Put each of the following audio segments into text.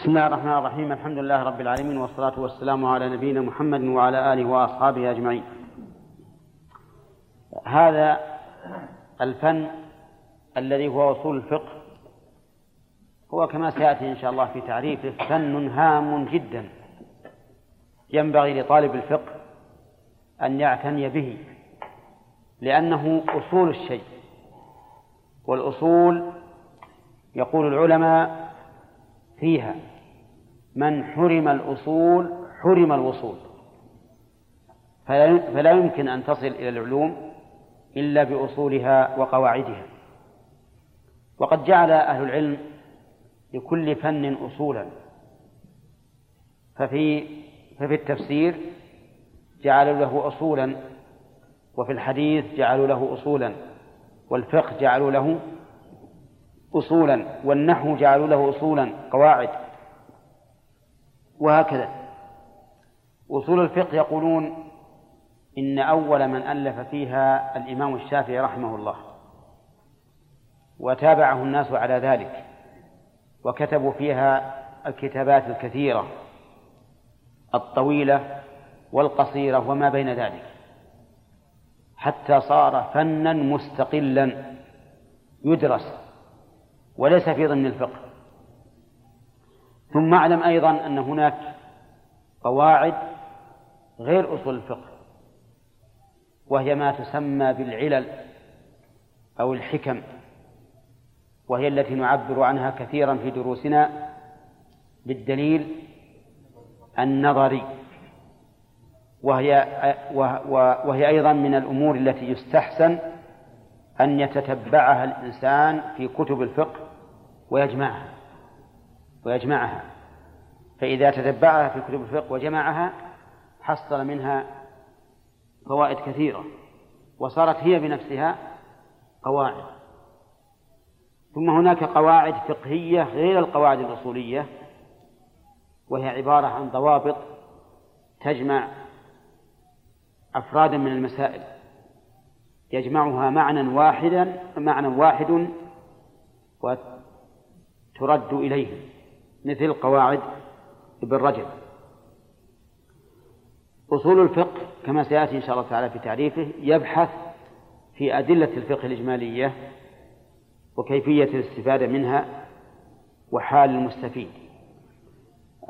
بسم الله الرحمن الرحيم. الحمد لله رب العالمين والصلاة والسلام على نبينا محمد وعلى آله وأصحابه أجمعين. هذا الفن الذي هو أصول الفقه. هو كما سيأتي إن شاء الله في تعريفه فن هام جدا. ينبغي لطالب الفقه أن يعتني به لأنه أصول الشيء. والأصول يقول العلماء فيها من حرم الأصول حرم الوصول. فلا يمكن أن تصل إلى العلوم إلا بأصولها وقواعدها. وقد جعل أهل العلم لكل فن أصولا. ففي ففي التفسير جعلوا له أصولا وفي الحديث جعلوا له أصولا والفقه جعلوا له أصولا والنحو جعلوا له أصولا قواعد. وهكذا. أصول الفقه يقولون إن أول من ألف فيها الإمام الشافعي رحمه الله وتابعه الناس على ذلك وكتبوا فيها الكتابات الكثيرة الطويلة والقصيرة وما بين ذلك حتى صار فنا مستقلا يدرس وليس في ضمن الفقه. ثم أعلم أيضا أن هناك قواعد غير أصول الفقه وهي ما تسمى بالعلل أو الحكم وهي التي نعبر عنها كثيرا في دروسنا بالدليل النظري وهي وهي أيضا من الأمور التي يستحسن أن يتتبعها الإنسان في كتب الفقه ويجمعها. ويجمعها. فإذا تتبعها في كتب الفقه وجمعها حصل منها فوائد كثيرة وصارت هي بنفسها قواعد. ثم هناك قواعد فقهية غير القواعد الأصولية وهي عبارة عن ضوابط تجمع أفرادا من المسائل. يجمعها معنى واحدا معنى واحد وترد إليه مثل قواعد ابن رجب. أصول الفقه كما سيأتي إن شاء الله تعالى في تعريفه يبحث في أدلة الفقه الإجمالية وكيفية الاستفادة منها وحال المستفيد.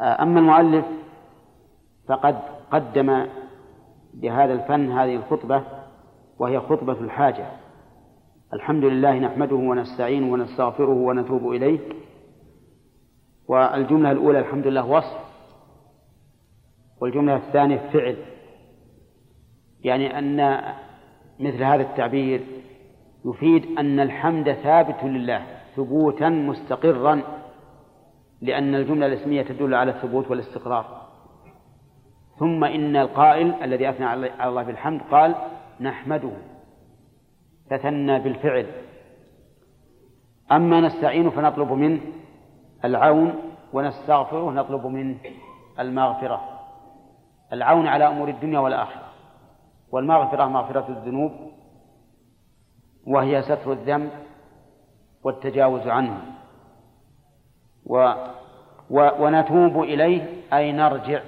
أما المؤلف فقد قدم بهذا الفن هذه الخطبة وهي خطبة الحاجة. الحمد لله نحمده ونستعينه ونستغفره ونتوب إليه. والجملة الأولى الحمد لله وصف والجملة الثانية فعل. يعني أن مثل هذا التعبير يفيد أن الحمد ثابت لله ثبوتا مستقرا لأن الجملة الاسمية تدل على الثبوت والاستقرار. ثم إن القائل الذي أثنى على الله بالحمد قال نحمده. فثنى بالفعل. أما نستعين فنطلب منه العون ونستغفره نطلب منه المغفرة. العون على أمور الدنيا والآخرة. والمغفرة مغفرة الذنوب وهي ستر الذنب والتجاوز عنه. و و ونتوب إليه أي نرجع.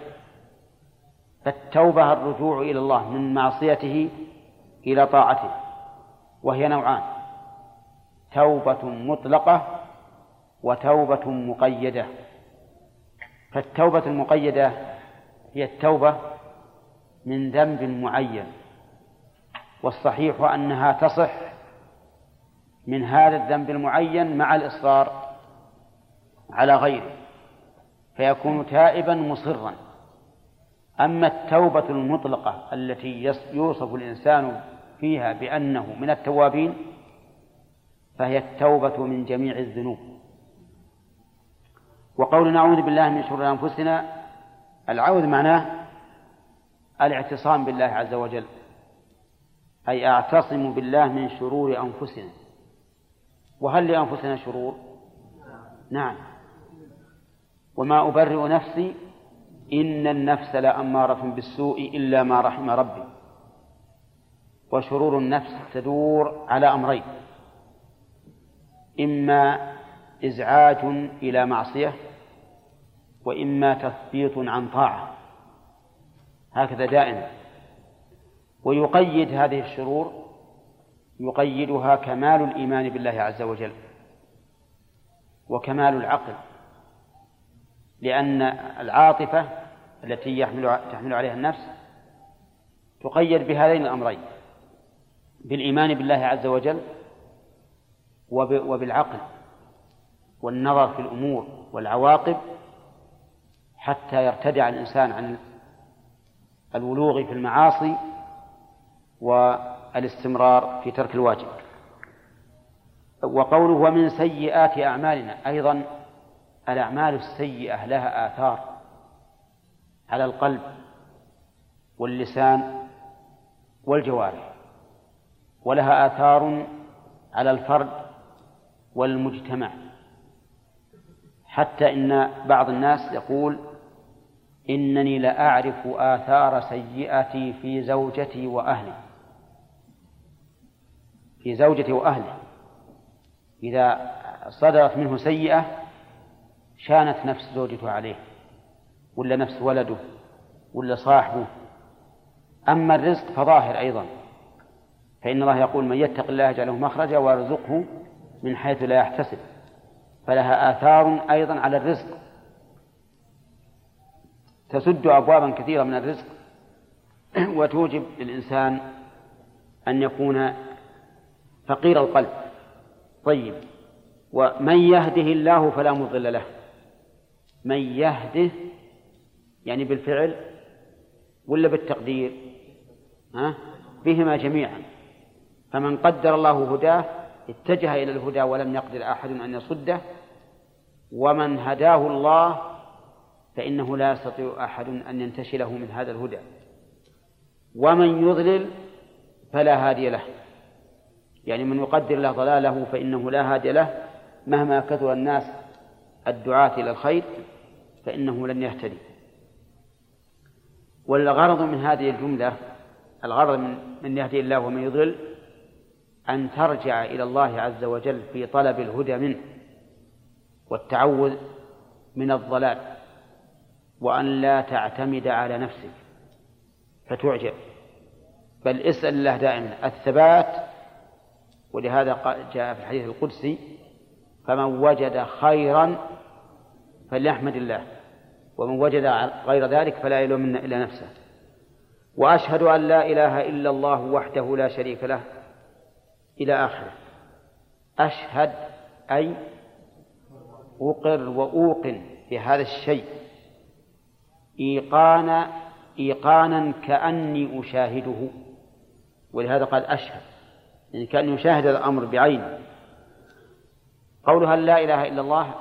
فالتوبة الرجوع إلى الله من معصيته إلى طاعته وهي نوعان. توبة مطلقة وتوبة مقيدة. فالتوبة المقيدة هي التوبة من ذنب معين. والصحيح أنها تصح من هذا الذنب المعين مع الإصرار على غيره فيكون تائبا مصرا. أما التوبة المطلقة التي يوصف الإنسان فيها بأنه من التوابين فهي التوبة من جميع الذنوب. وقول نعوذ بالله من شرور أنفسنا العوذ معناه الاعتصام بالله عز وجل أي أعتصم بالله من شرور أنفسنا. وهل لأنفسنا شرور؟ نعم. وما أبرئ نفسي إن النفس لأمارة بالسوء إلا ما رحم ربي. وشرور النفس تدور على أمرين إما إزعاج إلى معصية وإما تثبيط عن طاعة. هكذا دائما ويقيد هذه الشرور يقيدها كمال الإيمان بالله عز وجل وكمال العقل لأن العاطفة التي يحمل تحمل عليها النفس تقيد بهذين الأمرين بالإيمان بالله عز وجل وبالعقل. والنظر في الأمور والعواقب حتى يرتدع الإنسان عن الولوغ في المعاصي والاستمرار في ترك الواجب. وقوله ومن سيئات أعمالنا أيضا الأعمال السيئة لها آثار على القلب واللسان والجوارح ولها آثار على الفرد والمجتمع. حتى إن بعض الناس يقول إنني لأعرف آثار سيئتي في زوجتي وأهلي. في زوجتي وأهلي. إذا صدرت منه سيئة شانت نفس زوجته عليه ولا نفس ولده ولا صاحبه. أما الرزق فظاهر أيضا. فإن الله يقول من يتق الله يجعله مخرجا ويرزقه من حيث لا يحتسب. فلها آثار أيضا على الرزق. تسد أبوابا كثيرة من الرزق. وتوجب للإنسان أن يكون فقير القلب. طيب. ومن يهده الله فلا مضل له. من يهده يعني بالفعل ولا بالتقدير ها؟ بهما جميعا. فمن قدر الله هداه اتجه إلى الهدى ولم يقدر أحد أن يصده ومن هداه الله فإنه لا يستطيع أحد أن ينتشله من هذا الهدى. ومن يضلل فلا هادي له. يعني من يقدر له ضلاله فإنه لا هادي له. مهما كثر الناس الدعاة إلى الخير فإنه لن يهتدي. والغرض من هذه الجملة الغرض من من يهدي الله ومن يضلل أن ترجع إلى الله عز وجل في طلب الهدى منه والتعوذ من الضلال وأن لا تعتمد على نفسك فتعجب. بل اسأل الله دائما. الثبات ولهذا جاء في الحديث القدسي فمن وجد خيرا فليحمد الله ومن وجد غير ذلك فلا يلومن إلا نفسه. وأشهد أن لا إله إلا الله وحده لا شريك له إلى آخره. أشهد أي أقر وأوقن بهذا الشيء. إيقانا إيقانا كأني أشاهده. ولهذا قال أشهد. يعني كأني أشاهد الأمر بعيني. قولها لا إله إلا الله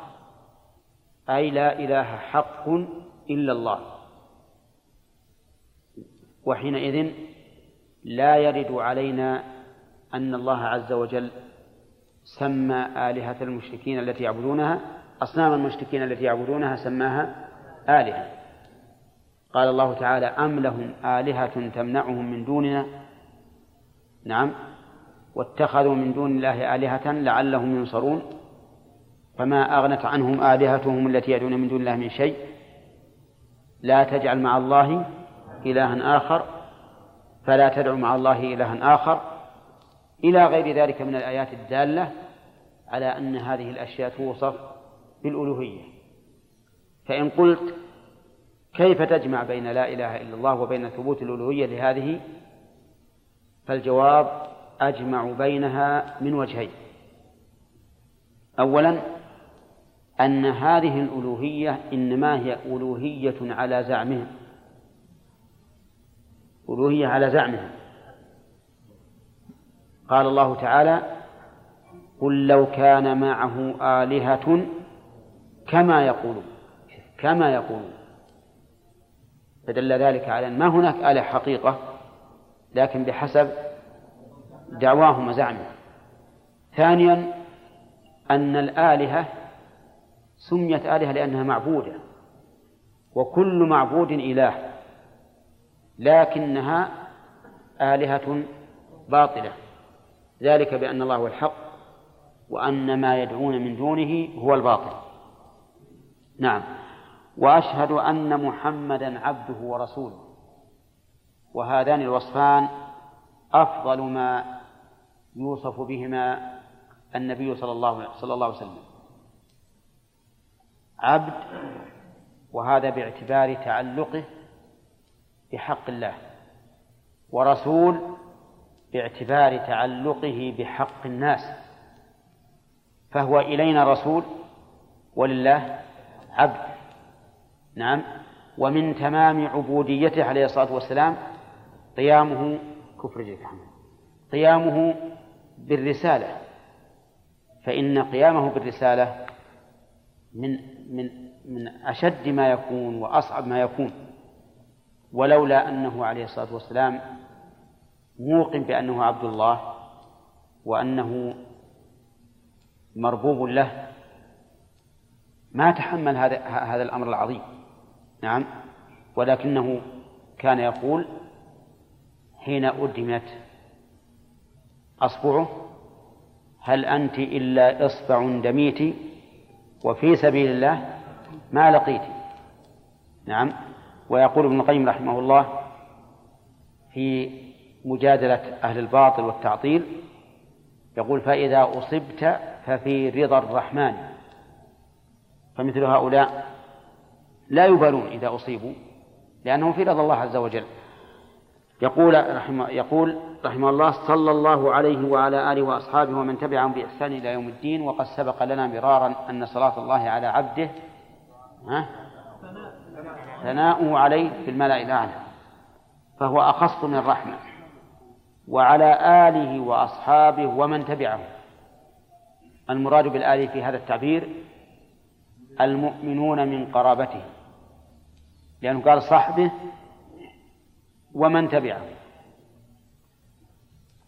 أي لا إله حق إلا الله. وحينئذ لا يرد علينا أن الله عز وجل سمى آلهة المشركين التي يعبدونها أصنام المشركين التي يعبدونها سماها آلهة. قال الله تعالى أم لهم آلهة تمنعهم من دوننا؟ نعم. واتخذوا من دون الله آلهة لعلهم ينصرون. فما أغنت عنهم آلهتهم التي يدعون من دون الله من شيء؟ لا تجعل مع الله إلها آخر. فلا تدع مع الله إلها آخر. إلى غير ذلك من الآيات الدالة على أن هذه الأشياء توصف بالألوهية. فإن قلت كيف تجمع بين لا إله إلا الله وبين ثبوت الألوهية لهذه؟ فالجواب أجمع بينها من وجهين. أولا أن هذه الألوهية إنما هي ألوهية على زعمهم ألوهية على زعمهم قال الله تعالى قل لو كان معه آلهة كما يقولون كما يقولون. فدل ذلك على أن ما هناك آلهة حقيقة لكن بحسب دعواهم وزعمهم. ثانيا أن الآلهة سميت آلهة لأنها معبودة وكل معبود إله لكنها آلهة باطلة. ذلك بأن الله هو الحق وأن ما يدعون من دونه هو الباطل. نعم. وأشهد أن محمدا عبده ورسوله. وهذان الوصفان أفضل ما يوصف بهما النبي صلى الله صلى الله عليه وسلم. عبد وهذا باعتبار تعلقه بحق الله. ورسول باعتبار تعلقه بحق الناس. فهو إلينا رسول ولله عبد. نعم. ومن تمام عبوديته عليه الصلاة والسلام قيامه كفر جيد قيامه بالرسالة. فإن قيامه بالرسالة من من من أشد ما يكون وأصعب ما يكون. ولولا أنه عليه الصلاة والسلام موقن بأنه عبد الله وأنه مربوب له. ما تحمل هذا هذا الأمر العظيم. نعم. ولكنه كان يقول حين أدمت أصبعه هل أنت إلا إصبع دميت؟ وفي سبيل الله ما لقيت. نعم. ويقول ابن القيم رحمه الله في مجادلة أهل الباطل والتعطيل يقول فإذا أصبت ففي رضا الرحمن. فمثل هؤلاء لا يبالون إذا أصيبوا لأنهم في رضا الله عز وجل. يقول رحمه يقول رحمه الله صلى الله عليه وعلى آله وأصحابه ومن تبعهم بإحسان إلى يوم الدين وقد سبق لنا مرارا أن صلاة الله على عبده ها؟ ثناؤه عليه في الملأ الأعلى فهو أخص من رحمة. وعلى آله وأصحابه ومن تبعه المراد بالآل في هذا التعبير المؤمنون من قرابته لأنه قال صحبه ومن تبعه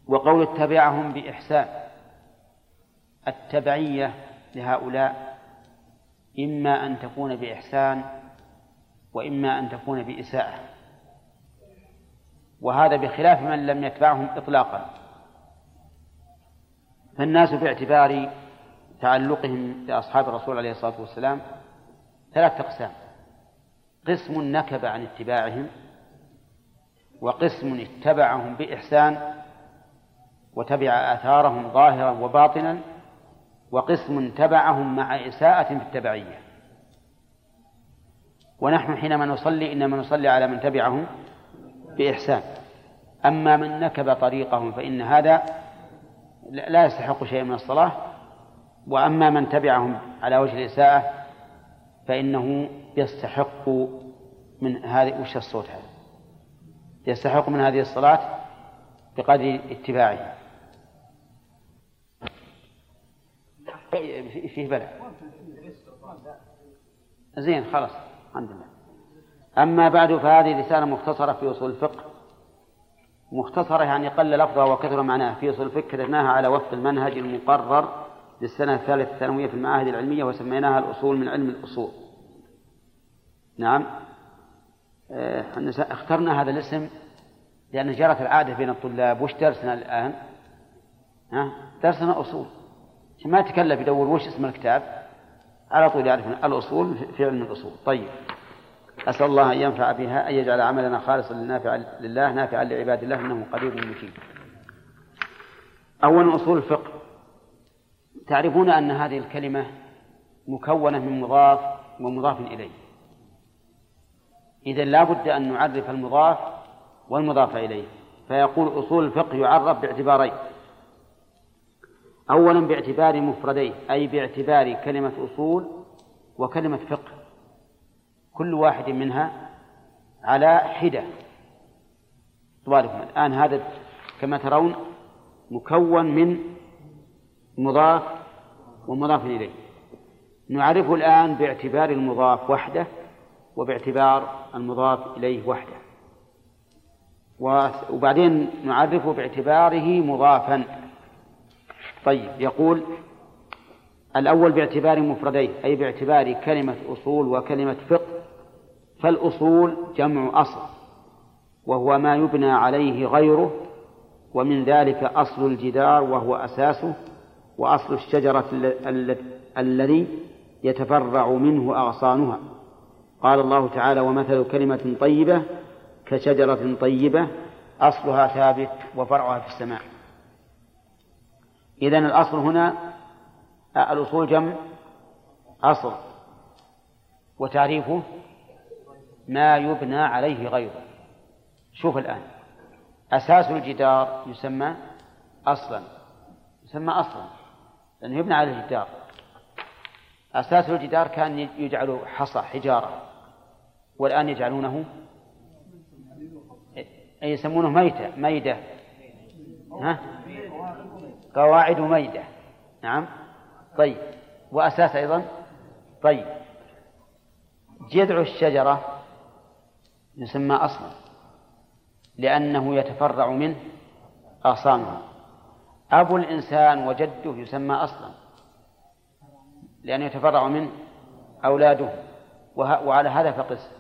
وقول اتبعهم بإحسان التبعية لهؤلاء إما أن تكون بإحسان وإما أن تكون بإساءة. وهذا بخلاف من لم يتبعهم إطلاقا. فالناس باعتبار تعلقهم بأصحاب الرسول عليه الصلاة والسلام ثلاثة أقسام. قسم نكب عن اتباعهم وقسم اتبعهم بإحسان وتبع آثارهم ظاهرا وباطنا وقسم تبعهم مع إساءة في التبعية. ونحن حينما نصلي إنما نصلي على من تبعهم بإحسان. أما من نكب طريقهم فإن هذا لا يستحق شيئا من الصلاة. وأما من تبعهم على وجه الإساءة فإنه يستحق من هذه وش الصوت هذا؟ يستحق من هذه الصلاة بقدر اتباعه. فيه بلاء. زين خلاص الحمد لله. أما بعد فهذه رسالة مختصرة في أصول الفقه. مختصرة يعني قل لفظها وكثر معناها. في أصول الفقه كتبناها على وفق المنهج المقرر للسنة الثالثة الثانوية في المعاهد العلمية وسميناها الأصول من علم الأصول. نعم. آه، اخترنا هذا الاسم لأن جرت العادة بين الطلاب. وش درسنا الآن؟ ها؟ درسنا أصول. ما يتكلف يدور وش اسم الكتاب؟ على طول يعرف الأصول في علم الأصول. طيب. أسأل الله أن ينفع بها أن يجعل عملنا خالصا للنافع لله نافعا لعباد الله إنه قريب مجيب أولا أصول الفقه. تعرفون أن هذه الكلمة مكونة من مضاف ومضاف إليه. إذا لا بد أن نعرف المضاف والمضاف إليه. فيقول أصول الفقه يعرف باعتبارين. أولا باعتبار مفرديه أي باعتبار كلمة أصول وكلمة فقه. كل واحد منها على حدة. طوالكم الآن هذا كما ترون مكون من مضاف ومضاف إليه. نعرفه الآن باعتبار المضاف وحده وباعتبار المضاف إليه وحده. وبعدين نعرفه باعتباره مضافا. طيب يقول الأول باعتبار مفردين أي باعتبار كلمة أصول وكلمة فقه. فالأصول جمع أصل وهو ما يبنى عليه غيره ومن ذلك أصل الجدار وهو أساسه وأصل الشجرة الذي يتفرع منه أغصانها. قال الله تعالى ومثل كلمة طيبة كشجرة طيبة أصلها ثابت وفرعها في السماء. إذن الأصل هنا الأصول جمع أصل وتعريفه ما يبنى عليه غيره. شوف الآن. أساس الجدار يسمى أصلا. يسمى أصلا. لأنه يبنى على الجدار. أساس الجدار كان يجعل حصى حجارة. والآن يجعلونه يسمونه ميتة ميدة. ها؟ قواعد ميدة. نعم. طيب. وأساس أيضا طيب. جذع الشجرة يسمى أصلا لأنه يتفرع منه أغصانها. أبو الإنسان وجده يسمى أصلا لأنه يتفرع منه أولاده وعلى هذا فقس.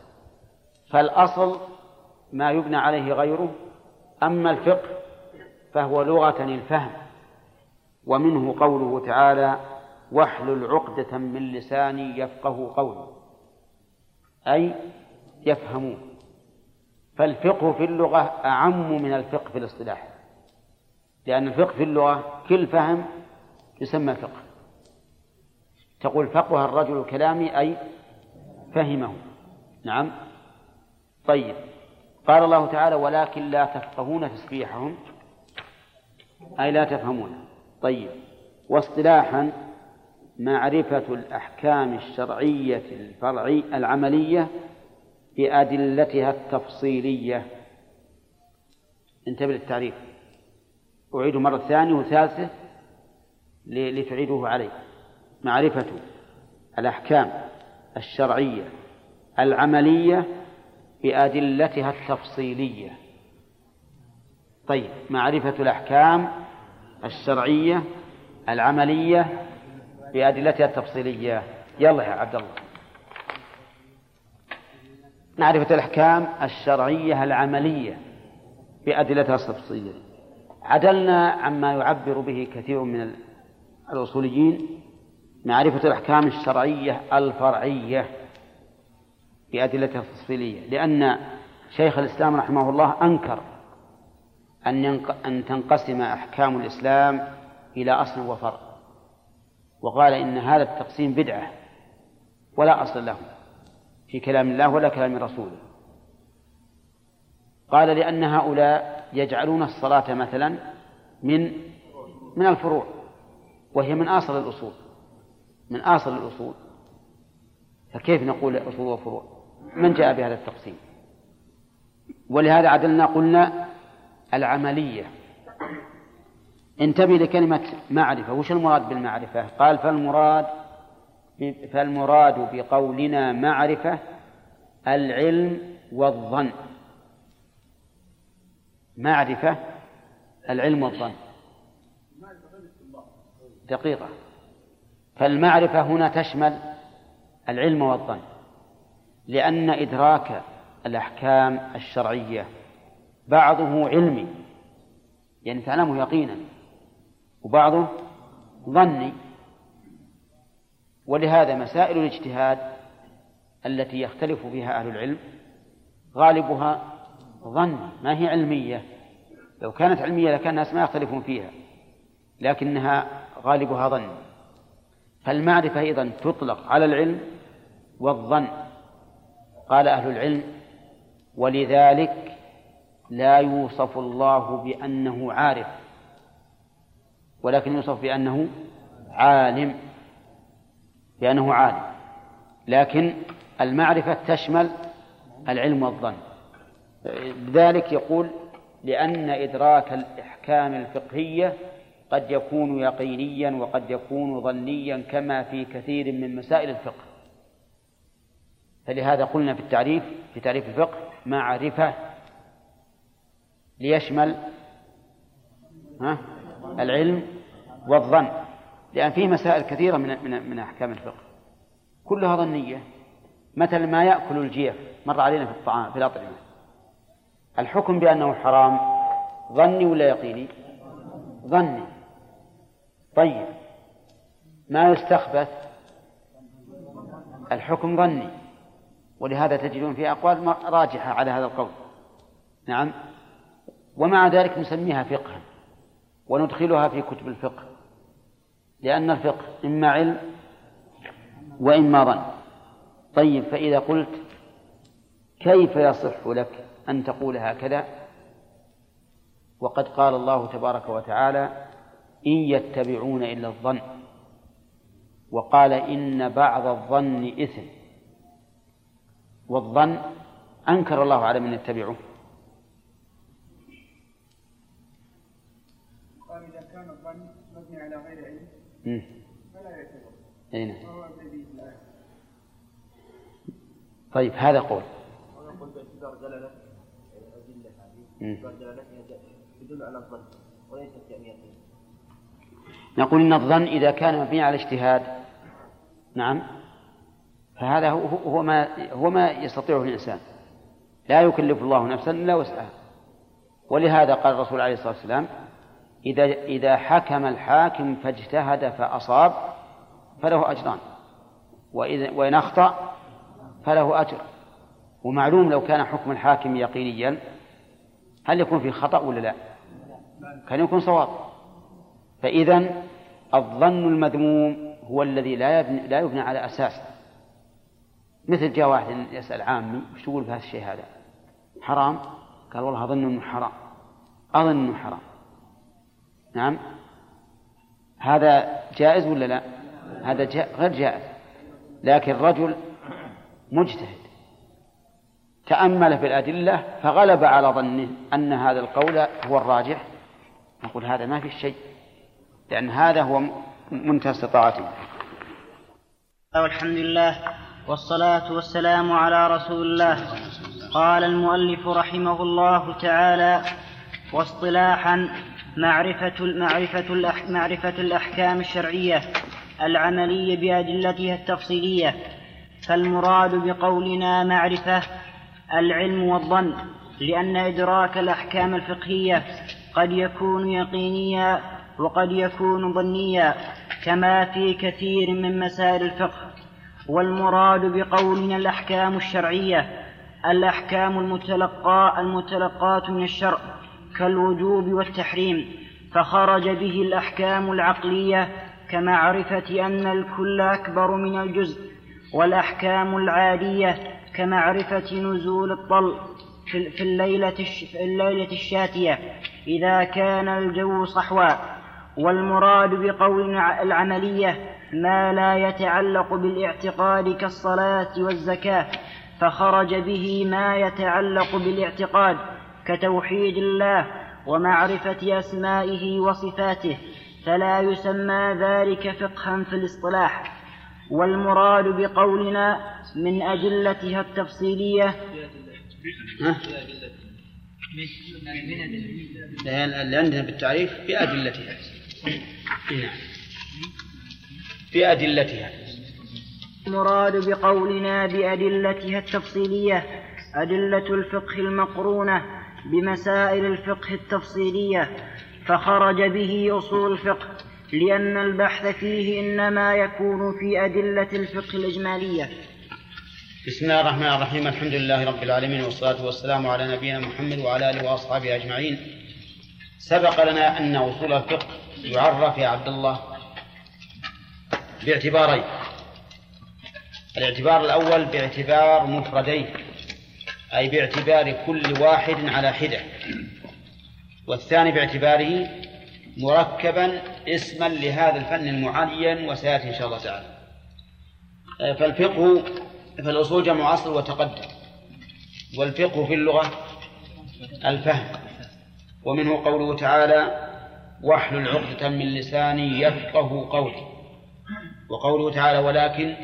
فالأصل ما يبنى عليه غيره أما الفقه فهو لغة الفهم ومنه قوله تعالى واحلل عقدة من لساني يفقه قولي أي يفهمون. فالفقه في اللغة أعم من الفقه في الاصطلاح. لأن الفقه في اللغة كل فهم يسمى فقه. تقول فقه الرجل الكلامي أي فهمه. نعم. طيب. قال الله تعالى ولكن لا تفقهون تسبيحهم. أي لا تفهمون. طيب. واصطلاحا معرفة الأحكام الشرعية الفرعي العملية بأدلتها التفصيلية. انتبه للتعريف. أعيده مرة ثانية وثالثة لتعيده عليه معرفة الأحكام الشرعية العملية بأدلتها التفصيلية. طيب معرفة الأحكام الشرعية العملية بأدلتها التفصيلية. يلا يا عبد الله. معرفة الأحكام الشرعية العملية بأدلتها التفصيلية عدلنا عما يعبر به كثير من الأصوليين. معرفة الأحكام الشرعية الفرعية بأدلتها التفصيلية. لأن شيخ الإسلام رحمه الله أنكر أن أن تنقسم أحكام الإسلام إلى أصل وفرع. وقال إن هذا التقسيم بدعة ولا أصل له. في كلام الله ولا كلام رسوله قال لأن هؤلاء يجعلون الصلاة مثلا من من الفروع وهي من أصل الأصول من أصل الأصول. فكيف نقول أصول وفروع؟ من جاء بهذا التقسيم؟ ولهذا عدلنا قلنا العملية. انتبه لكلمة معرفة. وش المراد بالمعرفة؟ قال فالمراد فالمراد بقولنا معرفة العلم والظن. معرفة العلم والظن. دقيقة. فالمعرفة هنا تشمل العلم والظن لأن إدراك الأحكام الشرعية بعضه علمي يعني تعلمه يقينا وبعضه ظني. ولهذا مسائل الاجتهاد التي يختلف فيها أهل العلم غالبها ظني ما هي علمية؟ لو كانت علمية لكان الناس ما يختلفون فيها لكنها غالبها ظن. فالمعرفة أيضا تطلق على العلم والظن. قال أهل العلم ولذلك لا يوصف الله بأنه عارف ولكن يوصف بأنه عالم. بأنه عالم. لكن المعرفة تشمل العلم والظن. لذلك يقول لأن إدراك الإحكام الفقهية قد يكون يقينيا وقد يكون ظنيا كما في كثير من مسائل الفقه. فلهذا قلنا في التعريف في تعريف الفقه معرفة ليشمل العلم والظن. لأن فيه مسائل كثيرة من من من أحكام الفقه. كلها ظنية. مثل ما يأكل الجيف مر علينا في الطعام في الأطعمة. الحكم بأنه حرام. ظني ولا يقيني؟ ظني. طيب. ما يستخبث؟ الحكم ظني. ولهذا تجدون في أقوال راجحة على هذا القول. نعم. ومع ذلك نسميها فقها وندخلها في كتب الفقه. لأن الفقه إما علم وإما ظن. طيب فإذا قلت كيف يصح لك أن تقول هكذا؟ وقد قال الله تبارك وتعالى إن يتبعون إلا الظن. وقال إن بعض الظن إثم. والظن أنكر الله على من يتبعه. فلا يعتبر أي نعم. طيب هذا قول. ويقول باعتبار الأدلة تدل على الظن وليست كأن نقول إن الظن إذا كان مبني على اجتهاد. نعم. فهذا هو هو ما هو ما يستطيعه الإنسان. لا يكلف الله نفسا إلا وسعها. ولهذا قال الرسول عليه الصلاة والسلام إذا إذا حكم الحاكم فاجتهد فأصاب فله أجران وإذا وإن أخطأ فله أجر ومعلوم لو كان حكم الحاكم يقينيا هل يكون فيه خطأ ولا لا؟ كان يكون صواب فإذا الظن المذموم هو الذي لا يبني لا يبنى على أساس مثل جاء واحد يسأل عامي وش تقول في هذا الشيء هذا؟ حرام؟ قال والله أظن أنه حرام أظن أنه حرام نعم. هذا جائز ولا لا؟ هذا جائز غير جائز. لكن رجل مجتهد تأمل في الأدلة فغلب على ظنه أن هذا القول هو الراجح. نقول هذا ما في شيء لأن هذا هو منتهى استطاعته والحمد لله والصلاة والسلام على رسول الله. قال المؤلف رحمه الله تعالى واصطلاحا معرفة معرفة معرفة الأحكام الشرعية العملية بأدلتها التفصيلية فالمراد بقولنا معرفة العلم والظن لأن إدراك الأحكام الفقهية قد يكون يقينيا وقد يكون ظنيا كما في كثير من مسائل الفقه. والمراد بقولنا الأحكام الشرعية الأحكام المتلقاة المتلقاة من الشرع. كالوجوب والتحريم فخرج به الأحكام العقلية كمعرفة أن الكل أكبر من الجزء والأحكام العادية كمعرفة نزول الطل في الليلة, في الليلة الشاتية إذا كان الجو صحوا والمراد بقول العملية ما لا يتعلق بالاعتقاد كالصلاة والزكاة فخرج به ما يتعلق بالاعتقاد. كتوحيد الله ومعرفة أسمائه وصفاته فلا يسمى ذلك فقها في الاصطلاح. والمراد بقولنا من أدلتها التفصيلية. اللي عندنا بالتعريف بأدلتها بأدلتها المراد بقولنا بأدلتها التفصيلية أدلة الفقه المقرونة. بمسائل الفقه التفصيلية فخرج به أصول الفقه لأن البحث فيه إنما يكون في أدلة الفقه الإجمالية. بسم الله الرحمن الرحيم. الحمد لله رب العالمين والصلاة والسلام على نبينا محمد وعلى آله وأصحابه أجمعين. سبق لنا أن أصول الفقه يعرف يا عبد الله باعتبارين. الاعتبار الأول باعتبار مفردين. أي باعتبار كل واحد على حدة. والثاني باعتباره مركبا اسما لهذا الفن المعين وسيأتي إن شاء الله تعالى. فالفقه فالاصول جمع أصل وتقدم. والفقه في اللغة الفهم. ومنه قوله تعالى وأحلل عقدة من لساني يفقه قولي. وقوله تعالى ولكن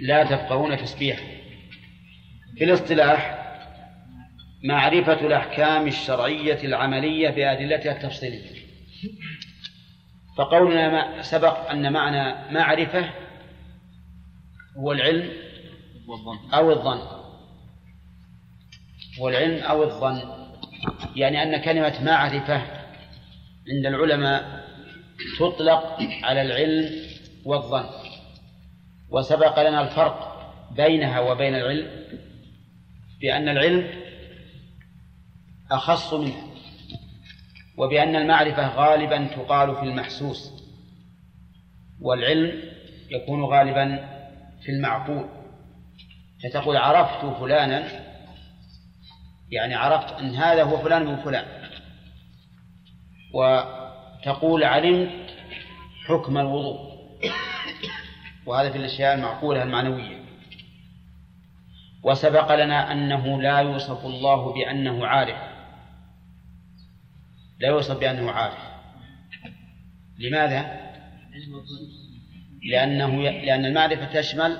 لا تفقهون تسبيحا. في الاصطلاح معرفة الأحكام الشرعية العملية بأدلتها التفصيلية. فقولنا ما سبق أن معنى معرفة هو العلم أو الظن. هو العلم أو الظن. يعني أن كلمة معرفة عند العلماء تطلق على العلم والظن. وسبق لنا الفرق بينها وبين العلم بأن العلم أخص منها وبأن المعرفة غالبا تقال في المحسوس والعلم يكون غالبا في المعقول. فتقول عرفت فلانا يعني عرفت أن هذا هو فلان من فلان. وتقول علمت حكم الوضوء. وهذا في الأشياء المعقولة المعنوية. وسبق لنا أنه لا يوصف الله بأنه عارف. لا يوصف بأنه عارف. لماذا؟ لأنه لأن المعرفة تشمل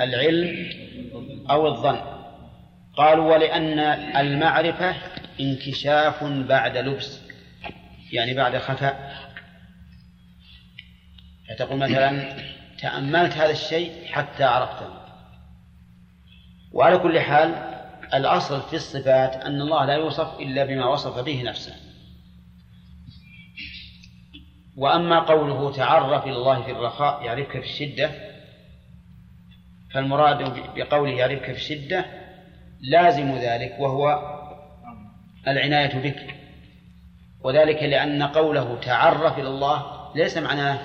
العلم أو الظن. قالوا ولأن المعرفة انكشاف بعد لبس يعني بعد خفاء. فتقول مثلا تأملت هذا الشيء حتى عرفته. وعلى كل حال الأصل في الصفات أن الله لا يوصف إلا بما وصف به نفسه. وأما قوله تعرف إلى الله في الرخاء يعرفك في الشدة فالمراد بقوله يعرفك في الشدة لازم ذلك وهو العناية بك. وذلك لأن قوله تعرف إلى الله ليس معناه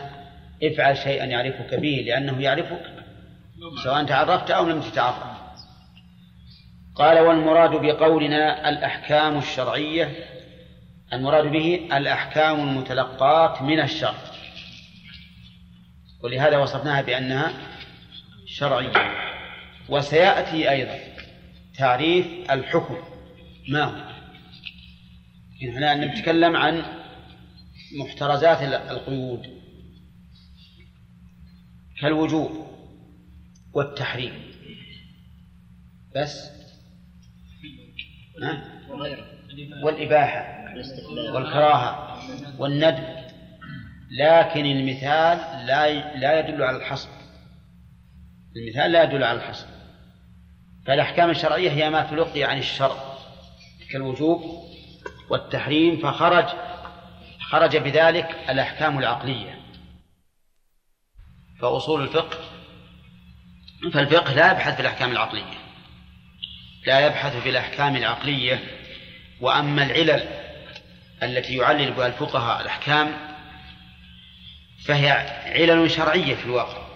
افعل شيئا يعرفك به لأنه يعرفك سواء تعرفت أو لم تتعرف. قال والمراد بقولنا الأحكام الشرعية المراد به الأحكام المتلقاة من الشرع. ولهذا وصفناها بأنها شرعية. وسيأتي أيضا تعريف الحكم. ما هو؟ هنا نتكلم عن محترزات القيود. كالوجوب والتحريم. بس والإباحة والكراهة والندب. لكن المثال لا لا يدل على الحصر. المثال لا يدل على الحصر. فالأحكام الشرعية هي ما تلقي عن الشرع كالوجوب والتحريم فخرج خرج بذلك الأحكام العقلية. فأصول الفقه فالفقه لا يبحث في الأحكام العقلية. لا يبحث في الأحكام العقلية وأما العلل التي يعلل بها الفقهاء الأحكام فهي علل شرعية في الواقع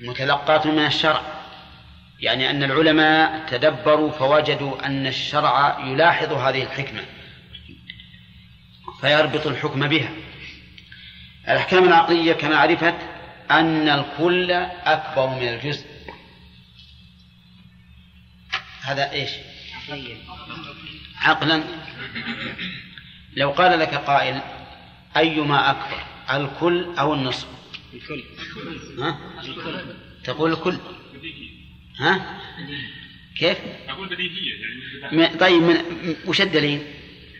متلقاة من الشرع. يعني أن العلماء تدبروا فوجدوا أن الشرع يلاحظ هذه الحكمة فيربط الحكم بها. الأحكام العقلية كما عرفت أن الكل أكبر من الجزء. هذا إيش؟ عقلا. لو قال لك قائل أيما أكبر الكل أو النصف؟ الكل. ها؟ تقول الكل. ها؟ كيف؟ أقول بديهية يعني طيب من وش الدليل؟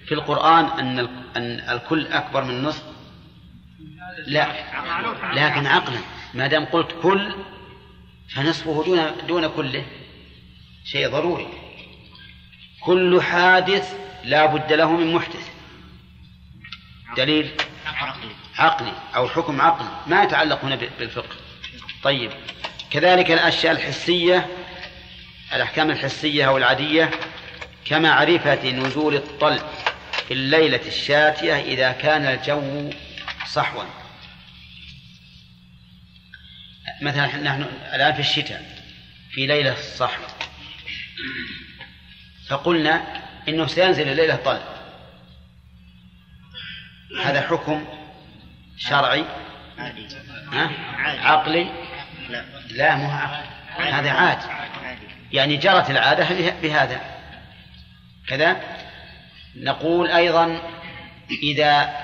في القرآن أن أن الكل أكبر من النصف؟ لا. لكن عقلا. ما دام قلت كل فنصفه دون دون كله. شيء ضروري. كل حادث لا بد له من محدث. دليل؟ عقلي. أو حكم عقلي ما يتعلق هنا بالفقه. طيب كذلك الأشياء الحسية الأحكام الحسية أو العادية كمعرفة نزول الطل في الليلة الشاتية إذا كان الجو صحوا. مثلا نحن الآن في الشتاء في ليلة الصحو فقلنا إنه سينزل الليلة طل هذا حكم شرعي؟ ها؟ عقلي؟ لا مو عقلي. هذا عاد يعني جرت العادة بهذا. كذا. نقول أيضا إذا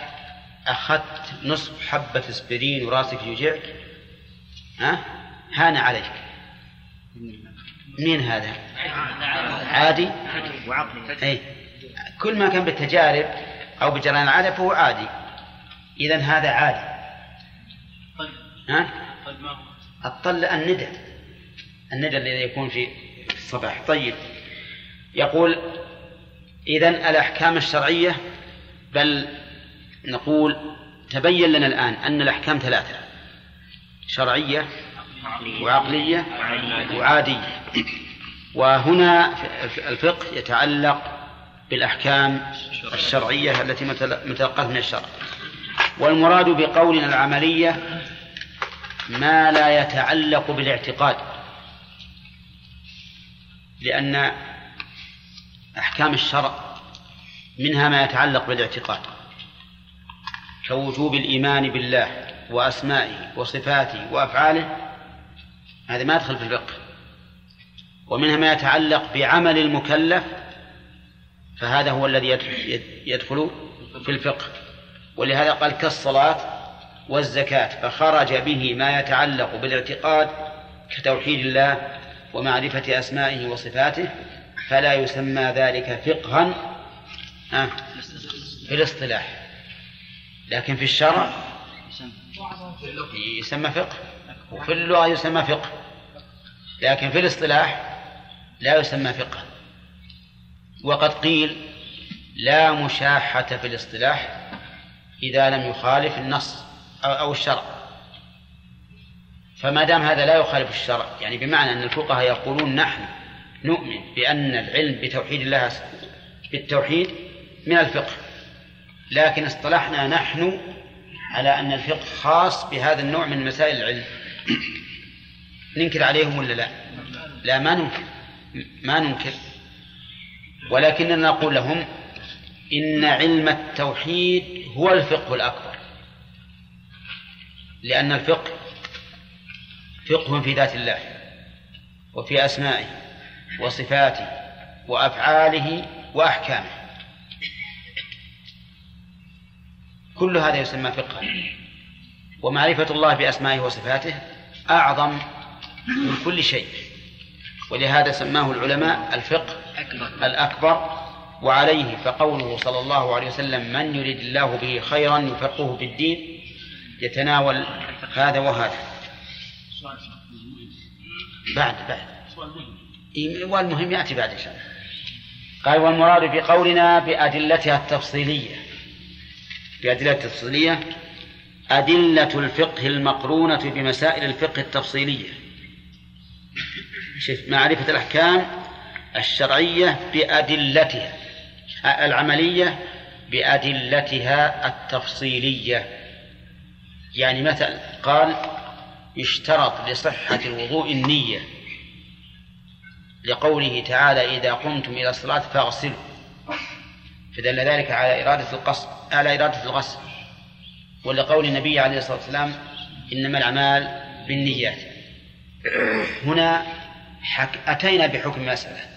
أخذت نصف حبة اسبرين وراسك يوجعك ها؟ هان عليك. مين هذا؟ عادي أي. كل ما كان بالتجارب أو بجريان العادة فهو عادي. إذا هذا عادي. ها؟ الطل الندى. الندى الذي يكون في الصباح. طيب. يقول إذا الأحكام الشرعية بل نقول تبين لنا الآن أن الأحكام ثلاثة شرعية وعقلية وعادية. وهنا الفقه يتعلق بالأحكام الشرعية التي متلقاة من الشرع. والمراد بقولنا العملية ما لا يتعلق بالاعتقاد لأن أحكام الشرع منها ما يتعلق بالاعتقاد كوجوب الإيمان بالله وأسمائه وصفاته وأفعاله هذا ما يدخل في الفقه. ومنها ما يتعلق بعمل المكلف فهذا هو الذي يدخل في الفقه. ولهذا قال كالصلاة والزكاة فخرج به ما يتعلق بالاعتقاد كتوحيد الله ومعرفة أسمائه وصفاته فلا يسمى ذلك فقها في الاصطلاح. لكن في الشرع يسمى فقه وفي اللغة يسمى فقه. لكن في الاصطلاح لا يسمى فقه. وقد قيل لا مشاحة في الاصطلاح إذا لم يخالف النص أو الشرع. فما دام هذا لا يخالف الشرع يعني بمعنى أن الفقهاء يقولون نحن نؤمن بأن العلم بتوحيد الله بالتوحيد من الفقه. لكن اصطلحنا نحن على أن الفقه خاص بهذا النوع من مسائل العلم. ننكر عليهم ولا لا؟ لا ما ننكر. ما ننكر ولكننا نقول لهم إن علم التوحيد هو الفقه الأكبر لأن الفقه فقه في ذات الله وفي أسمائه وصفاته وأفعاله وأحكامه. كل هذا يسمى فقها ومعرفة الله بأسمائه وصفاته أعظم من كل شيء. ولهذا سماه العلماء الفقه الأكبر. وعليه فقوله صلى الله عليه وسلم من يريد الله به خيرا يفقهه في الدين يتناول هذا وهذا. بعد بعد. والمهم يأتي بعد إن شاء الله. قال والمراد في قولنا بأدلتها التفصيلية. بأدلة التفصيلية أدلة الفقه المقرونة بمسائل الفقه التفصيلية. معرفة الأحكام الشرعية بأدلتها العملية بأدلتها التفصيلية. يعني مثلا قال يشترط لصحة الوضوء النية. لقوله تعالى إذا قمتم إلى الصلاة فاغسلوا. فدل ذلك على إرادة القصد على إرادة الغسل. ولقول النبي عليه الصلاة والسلام إنما الأعمال بالنيات. هنا حك... أتينا بحكم مسألة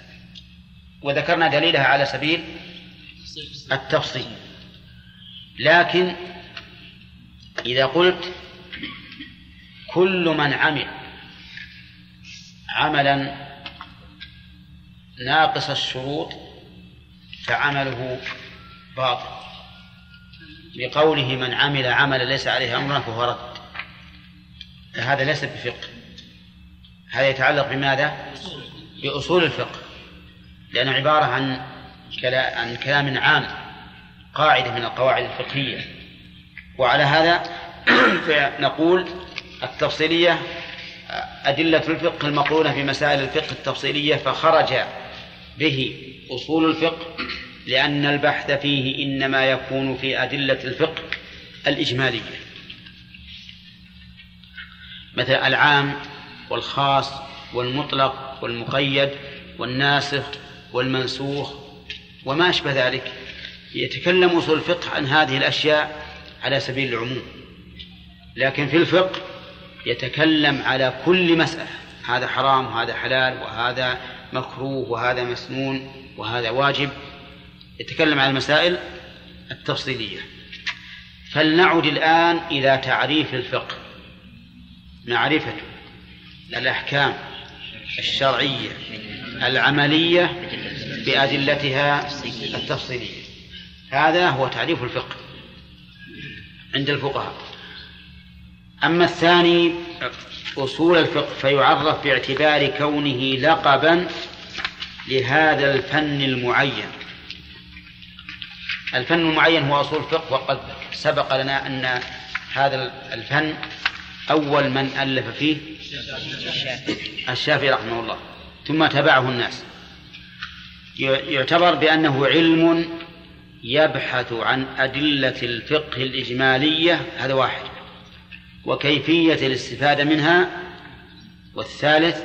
وذكرنا دليلها على سبيل التفصيل. لكن إذا قلت كل من عمل عملا ناقص الشروط فعمله باطل. لقوله من عمل عملا ليس عليه أمرنا فهو رد. هذا ليس بفقه. هذا يتعلق بماذا؟ بأصول الفقه. لأنه عبارة عن عن كلام عام قاعدة من القواعد الفقهية. وعلى هذا فنقول التفصيلية أدلة الفقه المقرونة في مسائل الفقه التفصيلية فخرج به أصول الفقه لأن البحث فيه إنما يكون في أدلة الفقه الإجمالية. مثل العام والخاص والمطلق والمقيد والناسخ والمنسوخ وما أشبه ذلك. يتكلم أصول الفقه عن هذه الأشياء على سبيل العموم. لكن في الفقه يتكلم على كل مسألة. هذا حرام وهذا حلال وهذا مكروه وهذا مسنون وهذا واجب. يتكلم عن المسائل التفصيلية. فلنعد الآن إلى تعريف الفقه. معرفة. الأحكام الشرعية العملية بأدلتها التفصيلية. هذا هو تعريف الفقه عند الفقهاء. أما الثاني أصول الفقه فيعرف باعتبار كونه لقبا لهذا الفن المعين. الفن المعين هو أصول الفقه وقد سبق لنا أن هذا الفن أول من ألف فيه الشافعي رحمه الله ثم تبعه الناس. يعتبر بأنه علم يبحث عن أدلة الفقه الإجمالية هذا واحد. وكيفية الاستفادة منها والثالث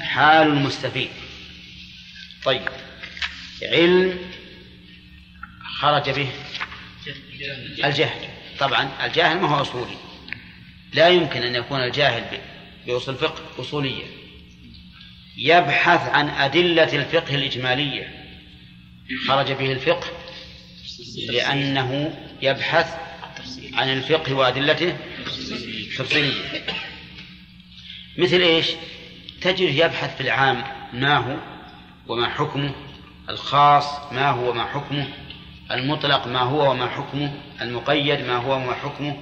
حال المستفيد. طيب علم خرج به الجهل. طبعا الجاهل ما هو أصولي. لا يمكن أن يكون الجاهل بأصول الفقه أصوليا يبحث عن أدلة الفقه الإجمالية. خرج به الفقه لأنه يبحث عن الفقه وأدلته التفصيلية مثل إيش؟ تجد يبحث في العام ما هو وما حكمه الخاص ما هو وما حكمه المطلق ما هو وما حكمه المقيد ما هو وما حكمه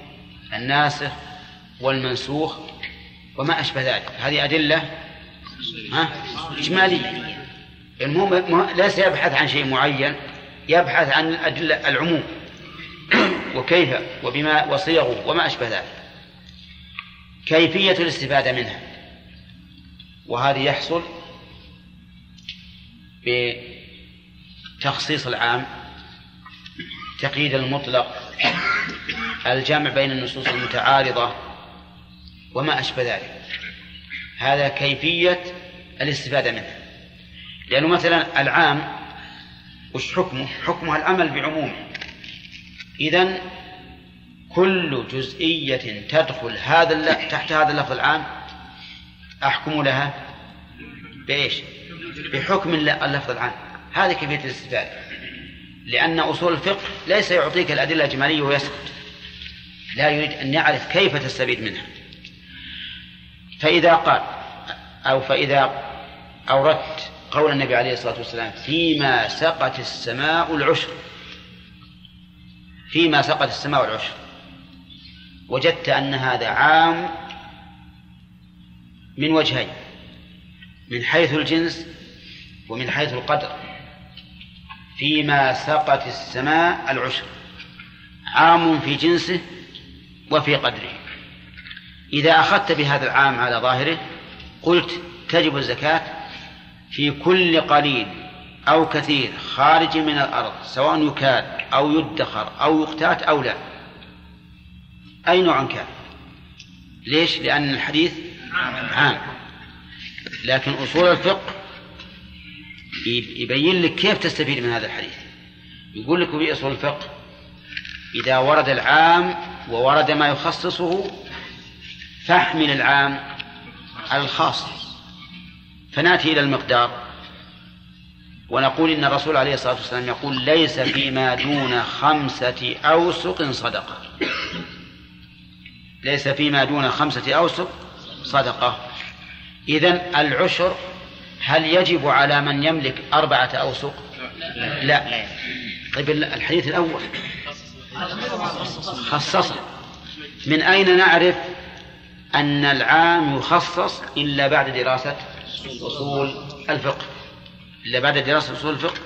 الناسخ والمنسوخ وما أشبه ذلك. هذه أدلة ها؟ إجمالية. المهم ليس يبحث عن شيء معين يبحث عن الأدلة العموم. وكيف؟ وبما وصيغه وما أشبه ذلك. كيفية الاستفادة منها. وهذا يحصل بتخصيص العام تقييد المطلق الجمع بين النصوص المتعارضة وما أشبه ذلك. هذا كيفية الاستفادة منه. لأنه مثلا العام وش حكمه؟ حكمه العمل بعمومه. إذن كل جزئية تدخل هذا تحت هذا اللفظ العام أحكم لها بإيش؟ بحكم اللفظ العام. هذه كيفية الاستفادة. لأن أصول الفقه ليس يعطيك الأدلة الإجمالية ويسكت لا يريد أن يعرف كيف تستفيد منها. فإذا قال أو فإذا أوردت قول النبي عليه الصلاة والسلام فيما سقت السماء العشر فيما سقت السماء العشر وجدت أن هذا عام من وجهين من حيث الجنس ومن حيث القدر فيما سقت السماء العشر عام في جنسه وفي قدره. إذا أخذت بهذا العام على ظاهره قلت تجب الزكاة في كل قليل أو كثير خارج من الأرض سواء يكاد أو يدخر أو يقتات أو لا. أي نوع كان؟ ليش؟ لأن الحديث عام. لكن أصول الفقه يبين لك كيف تستفيد من هذا الحديث. يقول لك في أصول الفقه إذا ورد العام وورد ما يخصصه فاحمل العام على الخاص. فنأتي إلى المقدار. ونقول إن الرسول عليه الصلاة والسلام يقول ليس فيما دون خمسة أوسق صدقة. ليس فيما دون خمسة أوسق صدقة. إذن العشر هل يجب على من يملك أربعة أوسق؟ لا. طيب الحديث الأول. خصص من أين نعرف أن العام يخصص إلا بعد دراسة أصول الفقه. إلا بعد دراسة أصول الفقه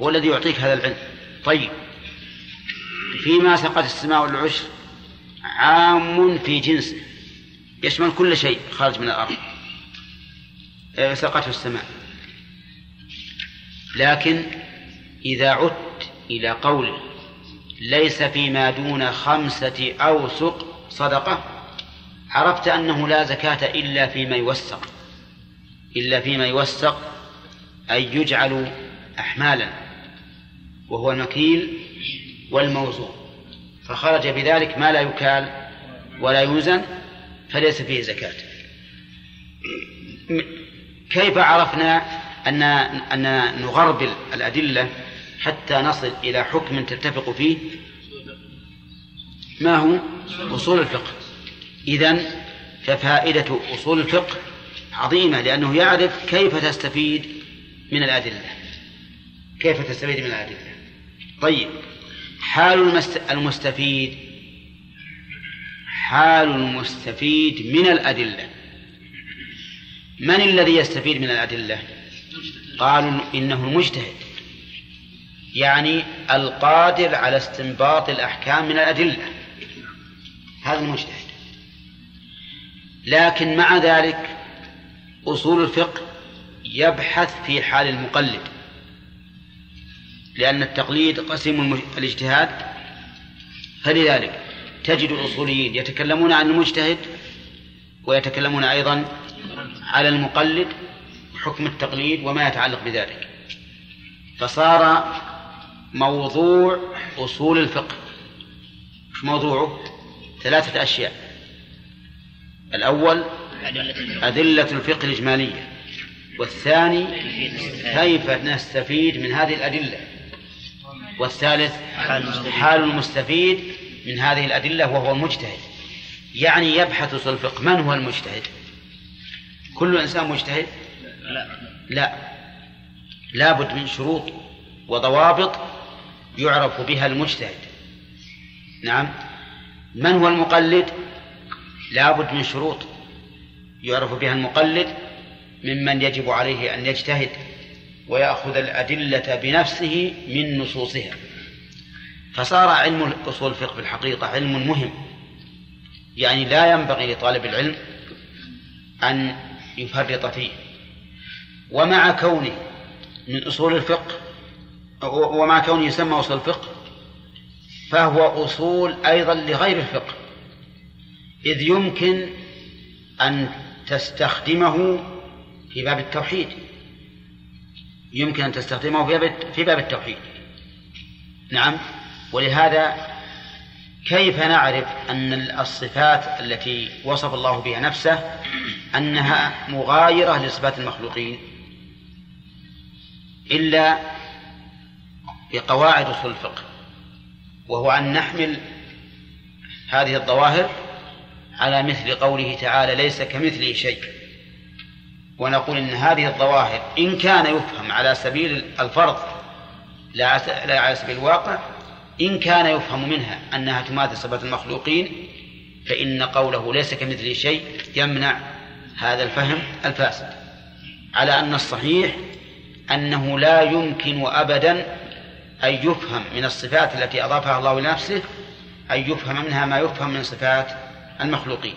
هو الذي يعطيك هذا العلم. طيب فيما سقط السماء العشر عام في جنسه يشمل كل شيء خارج من الأرض. آه، سقطه السماء. لكن إذا عدت إلى قوله ليس فيما دون خمسة أوسق صدقة عرفت أنه لا زكاة إلا فيما يوسق إلا فيما يوسق أي يجعل أحمالا وهو المكيل والموزون فخرج بذلك ما لا يكال ولا يوزن فليس فيه زكاة. كيف عرفنا أن أن نغربل الأدلة حتى نصل إلى حكم تتفق فيه؟ ما هو؟ أصول الفقه. إذن ففائدة أصول الفقه عظيمة لأنه يعرف كيف تستفيد من الأدلة. كيف تستفيد من الأدلة. طيب حال المستفيد حال المستفيد من الأدلة. من الذي يستفيد من الأدلة؟ قالوا إنه المجتهد. يعني القادر على استنباط الأحكام من الأدلة. هذا المجتهد. لكن مع ذلك أصول الفقه يبحث في حال المقلد لأن التقليد قسم الاجتهاد. فلذلك تجد الأصوليين يتكلمون عن المجتهد ويتكلمون أيضا على المقلد حكم التقليد وما يتعلق بذلك. فصار موضوع أصول الفقه. موضوعه؟ ثلاثة أشياء. الأول أدلة الفقه الإجمالية والثاني كيف نستفيد من هذه الأدلة والثالث حال المستفيد من هذه الأدلة وهو المجتهد. يعني يبحث أصول الفقه من هو المجتهد؟ كل إنسان مجتهد؟ لا لا لابد من شروط وضوابط يعرف بها المجتهد. نعم من هو المقلد؟ لابد من شروط يعرف بها المقلد ممن يجب عليه أن يجتهد ويأخذ الأدلة بنفسه من نصوصها. فصار علم أصول الفقه في الحقيقة علم مهم. يعني لا ينبغي لطالب العلم أن يفرط فيه. ومع كونه من أصول الفقه ومع كونه يسمى أصول الفقه فهو أصول أيضا لغير الفقه. إذ يمكن أن تستخدمه في باب التوحيد. يمكن أن تستخدمه في باب التوحيد. نعم. ولهذا كيف نعرف أن الصفات التي وصف الله بها نفسه أنها مغايرة لصفات المخلوقين؟ إلا بقواعد أصول الفقه وهو أن نحمل هذه الظواهر على مثل قوله تعالى ليس كمثله شيء. ونقول إن هذه الظواهر إن كان يفهم على سبيل الفرض لا على سبيل الواقع إن كان يفهم منها أنها تماثل صفات المخلوقين فإن قوله ليس كمثله شيء يمنع هذا الفهم الفاسد. على أن الصحيح أنه لا يمكن أبدا أن يفهم من الصفات التي أضافها الله لنفسه أن يفهم منها ما يفهم من صفات المخلوقين.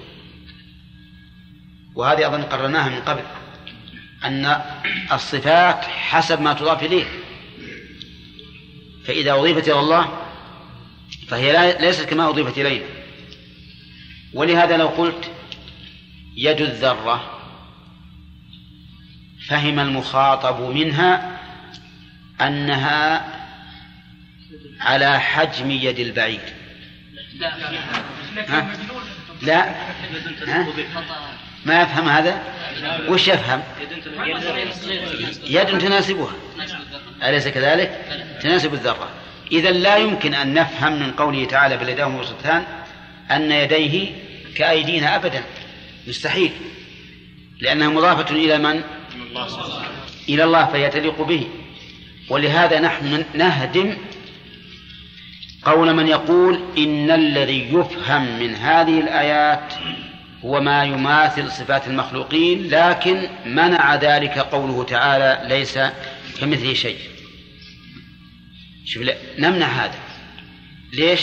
وهذه أظن قررناها من قبل أن الصفات حسب ما تضاف إليه. فإذا أضيفت إلى الله فهي ليست كما أضيفت إلينا. ولهذا لو قلت يد الذرة فهم المخاطب منها أنها على حجم يد البعيد ها؟ لا. ها؟ ما يفهم هذا؟ وش يفهم؟ يد تناسبها. أليس كذلك؟ تناسب الذرة. إذا لا يمكن أن نفهم من قوله تعالى بل يداه مبسوطتان أن يديه كأيدينا أبدا. مستحيل. لأنها مضافة إلى من؟ إلى الله. فهي تليق به. ولهذا نحن نهدم قول من يقول إن الذي يفهم من هذه الآيات هو ما يماثل صفات المخلوقين لكن منع ذلك قوله تعالى ليس كمثله شيء. شوف نمنع هذا. ليش؟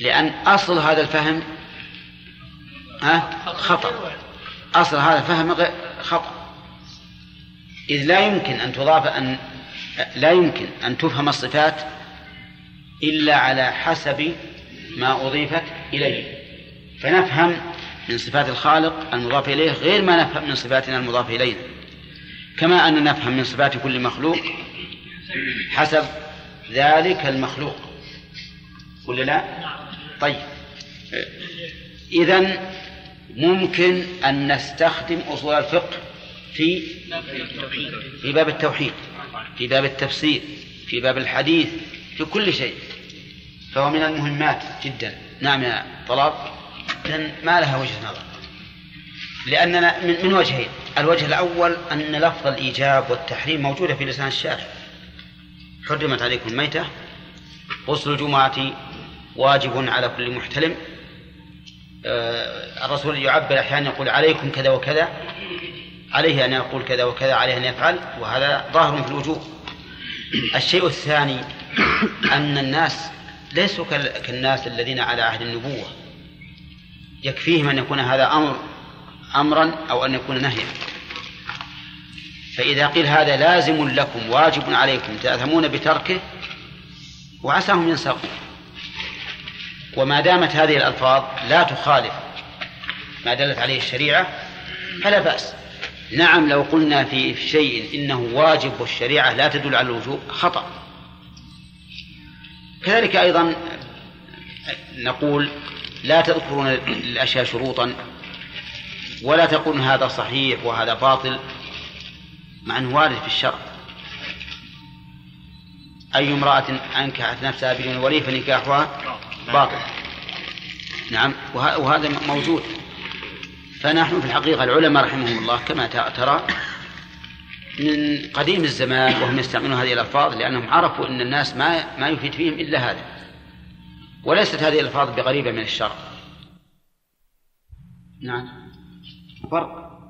لأن أصل هذا الفهم خطأ. أصل هذا الفهم خطأ. إذ لا يمكن أن تضاف أن لا يمكن أن تفهم الصفات إلا على حسب ما أضيفت إليه. فنفهم من صفات الخالق المضاف إليه غير ما نفهم من صفاتنا المضاف إلينا. كما أن نفهم من صفات كل مخلوق حسب ذلك المخلوق. ولا لا؟ طيب. إذا ممكن أن نستخدم أصول الفقه في في باب التوحيد في باب التفسير في باب الحديث في كل شيء. فهو من المهمات جدا. نعم يا طلاب. ما لها وجه نظر. لأننا من وجهين. الوجه الأول أن لفظ الإيجاب والتحريم موجودة في لسان الشارع. حرمت عليكم الميتة. غسل الجمعة واجب على كل محتلم. آه، الرسول يعبر أحيانا يقول عليكم كذا وكذا. عليه أن يقول كذا وكذا عليه أن يفعل. وهذا ظاهر في الوجوب الشيء الثاني أن الناس ليسوا كالناس الذين على عهد النبوة. يكفيهم أن يكون هذا أمر أمرا أو أن يكون نهيا. فإذا قيل هذا لازم لكم واجب عليكم تأثمون بتركه وعساهم ينساقون. وما دامت هذه الألفاظ لا تخالف ما دلت عليه الشريعة فلا بأس. نعم لو قلنا في شيء إنه واجب والشريعة لا تدل على الوجوب خطأ. كذلك أيضا نقول لا تذكرون الأشياء شروطا ولا تقولون هذا صحيح وهذا باطل مع أنه وارد في الشرع. أي امرأة أنكحت نفسها بدون ولي فنكاحها باطل. نعم وهذا موجود. فنحن في الحقيقة العلماء رحمهم الله كما ترى من قديم الزمان وهم يستعملون هذه الألفاظ لأنهم عرفوا أن الناس ما ما يفيد فيهم إلا هذا. وليست هذه الألفاظ بقريبة من الشرع. نعم. فرق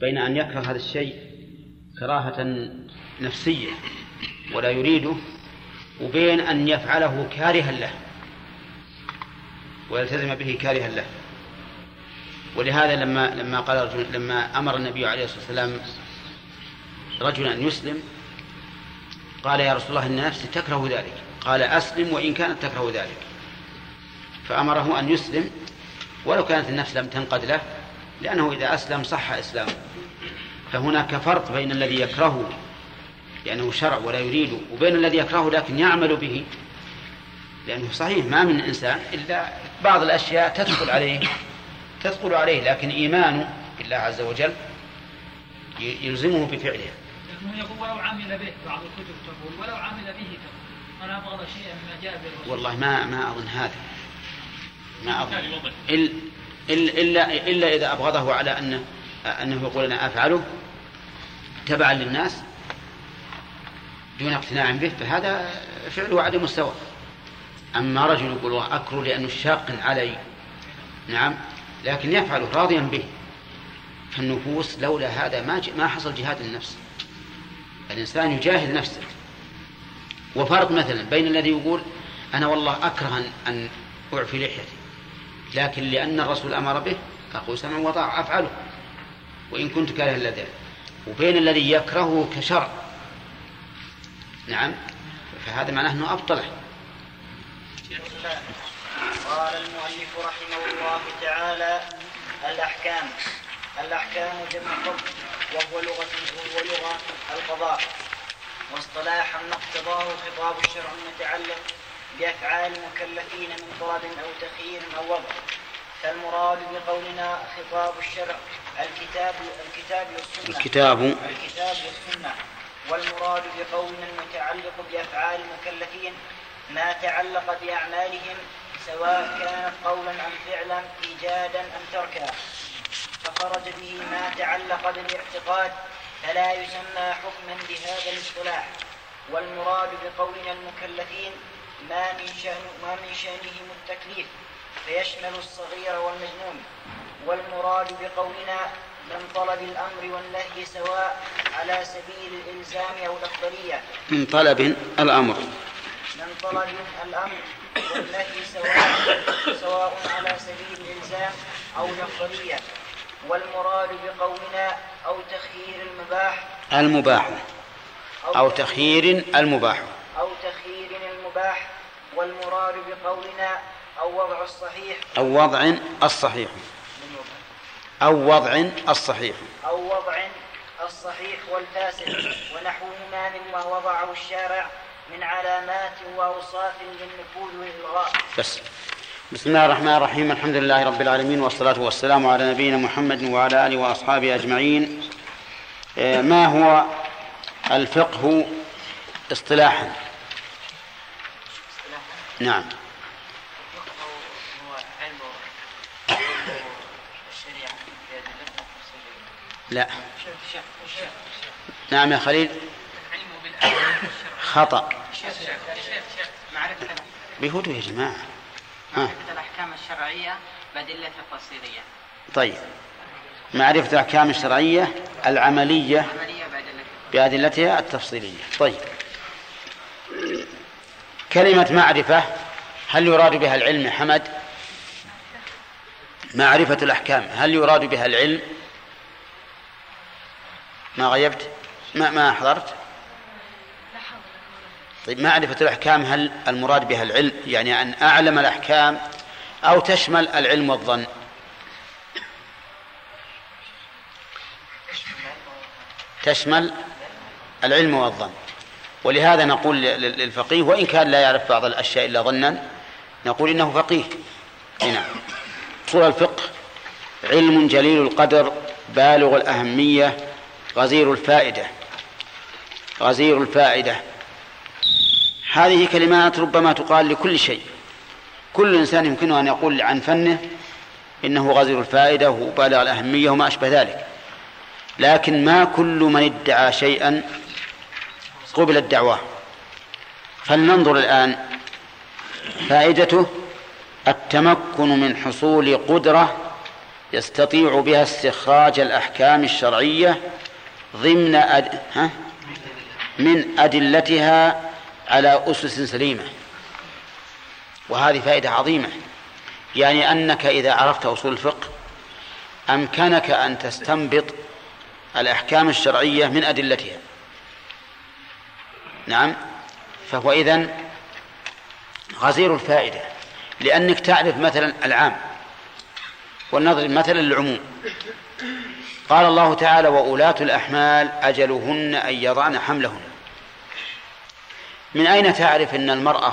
بين أن يكره هذا الشيء كراهة نفسية ولا يريده وبين أن يفعله كارها له ويلتزم به كارها له. ولهذا لما لما قال لما أمر النبي عليه الصلاة والسلام رجلا يسلم. قال يا رسول الله إن نفسي تكره ذلك. قال أسلم وإن كانت تكره ذلك. فأمره أن يسلم. ولو كانت النفس لم تنقد له لأنه إذا أسلم صح إسلامه. فهناك فرق بين الذي يكرهه لأنه شرع ولا يريده وبين الذي يكرهه لكن يعمل به. لأنه صحيح ما من إنسان إلا بعض الأشياء تدخل عليه تثقل عليه لكن إيمانه بالله عز وجل يلزمه بفعلها يقول ولو عمل به بعض الكتب تقول ولو عمل به تقول. أنا أبغض شيئا مما جاء به والله ما ما أظن هذا. ما أظن. إلا, إلا, إلا إذا أبغضه على أنه أنه يقول أنا أفعله تبعا للناس دون اقتناع به فهذا فعله عدم السواء أما رجل يقول أكره لأنه شاق علي. نعم لكن يفعل راضيا به. فالنفوس لولا هذا ما ما حصل جهاد النفس الإنسان يجاهد نفسه. وفرق مثلا بين الذي يقول أنا والله أكره أن أعفي لحيتي لكن لأن الرسول أمر به أقول سمع وطاع أفعله. وإن كنت كاره لذلك وبين الذي يكرهه كشرع نعم فهذا معناه أنه أبطله. قال المؤلف رحمه الله تعالى الأحكام. الأحكام جمع حكم. وهو لغة وهو لغة القضاء. واصطلاحا ما اقتضاه خطاب الشرع المتعلق بأفعال المكلفين من طلب أو تخيير أو وضع. فالمراد بقولنا خطاب الشرع الكتاب الكتاب والسنة. الكتاب. الكتاب والسنة. والمراد بقولنا المتعلق بأفعال المكلفين ما تعلق بأعمالهم سواء كانت قولا أم فعلا إيجادا أم تركا. فخرج به ما تعلق بالاعتقاد فلا يسمى حكما بهذا الاصطلاح. والمراد بقولنا المكلفين ما من شأن ما من شأنهم التكليف فيشمل الصغير والمجنون. والمراد بقولنا من طلب الأمر والنهي سواء على سبيل الإلزام أو الأفضلية. من طلب الأمر. من طلب الأمر والنهي سواء سواء على سبيل الإلزام أو الأفضلية. والمراد بقولنا أو تخيير المباح. المباح. أو تخيير المباح. أو تخيير المباح. والمراد بقولنا أو وضع الصحيح. أو وضع الصحيح. أو وضع الصحيح. أو وضع الصحيح والفاسد. ونحوهما مما وضعه الشارع من علامات وأوصاف للنفوذ والإلغاء. بس. بسم الله الرحمن الرحيم الحمد لله رب العالمين والصلاة والسلام على نبينا محمد وعلى آله وأصحابه أجمعين آه، ما هو الفقه اصطلاحا نعم لا نعم يا خليل خطأ بهدوء يا جماعة معرفة الأحكام الشرعية بأدلتها التفصيلية طيب. معرفة الأحكام الشرعية العملية عملية بأدلتها التفصيلية. طيب. كلمة معرفة هل يراد بها العلم يا حمد؟ معرفة الأحكام هل يراد بها العلم؟ ما غيبت؟ ما ما حضرت؟ طيب معرفة الأحكام هل المراد بها العلم؟ يعني أن أعلم الأحكام أو تشمل العلم والظن. تشمل العلم والظن. ولهذا نقول للفقيه وإن كان لا يعرف بعض الأشياء إلا ظنا نقول إنه فقيه. نعم أصول الفقه علم جليل القدر بالغ الأهمية غزير الفائدة. غزير الفائدة. هذه كلمات ربما تقال لكل شيء. كل إنسان يمكنه أن يقول عن فنه إنه غزير الفائدة وبالغ الأهمية وما أشبه ذلك. لكن ما كل من ادعى شيئا قبل الدعوة. فلننظر الآن فائدته. التمكن من حصول قدرة يستطيع بها استخراج الأحكام الشرعية ضمن أد... ها؟ من أدلتها على أسس سليمة. وهذه فائدة عظيمة. يعني أنك إذا عرفت أصول الفقه أمكنك أن تستنبط الأحكام الشرعية من أدلتها. نعم؟ فهو إذن غزير الفائدة. لأنك تعرف مثلا العام ولنضرب مثلا للعموم. قال الله تعالى وأولاة الأحمال أجلهن أن يضعن حملهن. من أين تعرف أن المرأة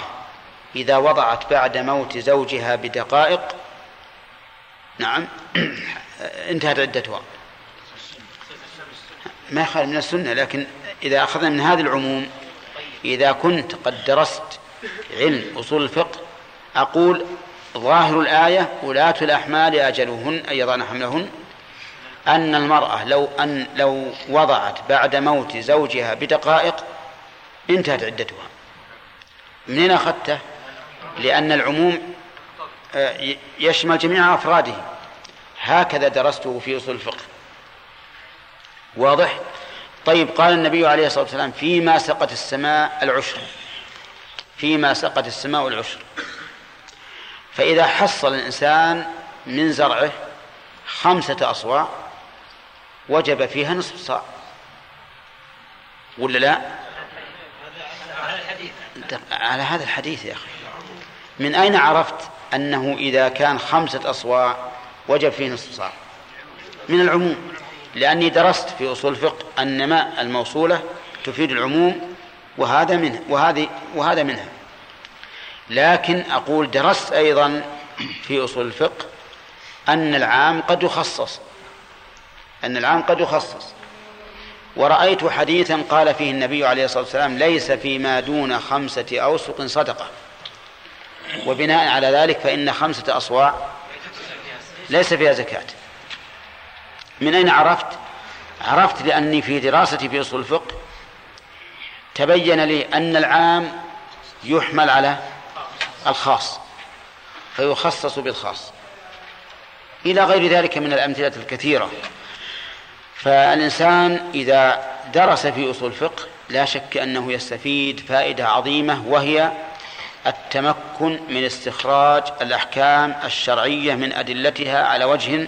إذا وضعت بعد موت زوجها بدقائق؟ نعم. انتهت عدتها ما يخالف من السنة لكن إذا أخذنا من هذا العموم إذا كنت قد درست علم أصول الفقه أقول ظاهر الآية ولاة الأحمال أجلهن أن يضعن حملهن أن المرأة لو أن لو وضعت بعد موت زوجها بدقائق انتهت عدتها منين أخذته؟ لأن العموم آه، يشمل جميع أفراده هكذا درسته في أصول الفقه واضح؟ طيب قال النبي عليه الصلاة والسلام فيما سقت السماء العشر فيما سقت السماء العشر فإذا حصل الإنسان من زرعه خمسة أصواع وجب فيها نصف صاع ولا لا؟ على هذا الحديث يا أخي. من أين عرفت أنه إذا كان خمسة أصواع وجب فيه نصف صاع؟ من العموم لأني درست في أصول الفقه أن ماء الموصولة تفيد العموم وهذا منه وهذه وهذا منها. لكن أقول درست أيضا في أصول الفقه أن العام قد يخصص أن العام قد يخصص. ورأيت حديثا قال فيه النبي عليه الصلاة والسلام ليس فيما دون خمسة أوسق صدقة. وبناء على ذلك فإن خمسة أصواع ليس فيها زكاة. من أين عرفت؟ عرفت لأني في دراستي في أصول الفقه تبين لي أن العام يحمل على الخاص فيخصص بالخاص. إلى غير ذلك من الأمثلة الكثيرة. فالإنسان إذا درس في أصول الفقه لا شك أنه يستفيد فائدة عظيمة وهي التمكن من استخراج الأحكام الشرعية من أدلتها على وجه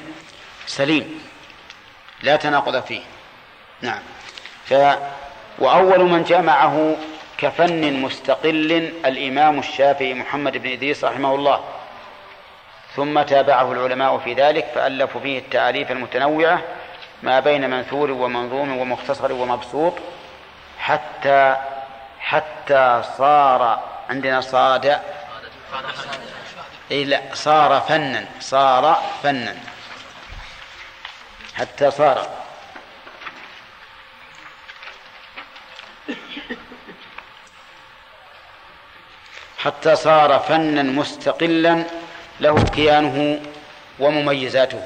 سليم لا تناقض فيه. نعم. ف وأول من جمعه كفن مستقل الإمام الشافعي محمد بن إدريس رحمه الله. ثم تابعه العلماء في ذلك فألفوا فيه التعاريف المتنوعة ما بين منثور ومنظوم ومختصر ومبسوط حتى حتى صار عندنا صاد. إيه لا صار فنا صار فنا. حتى صار. حتى صار فنا مستقلا له كيانه ومميزاته.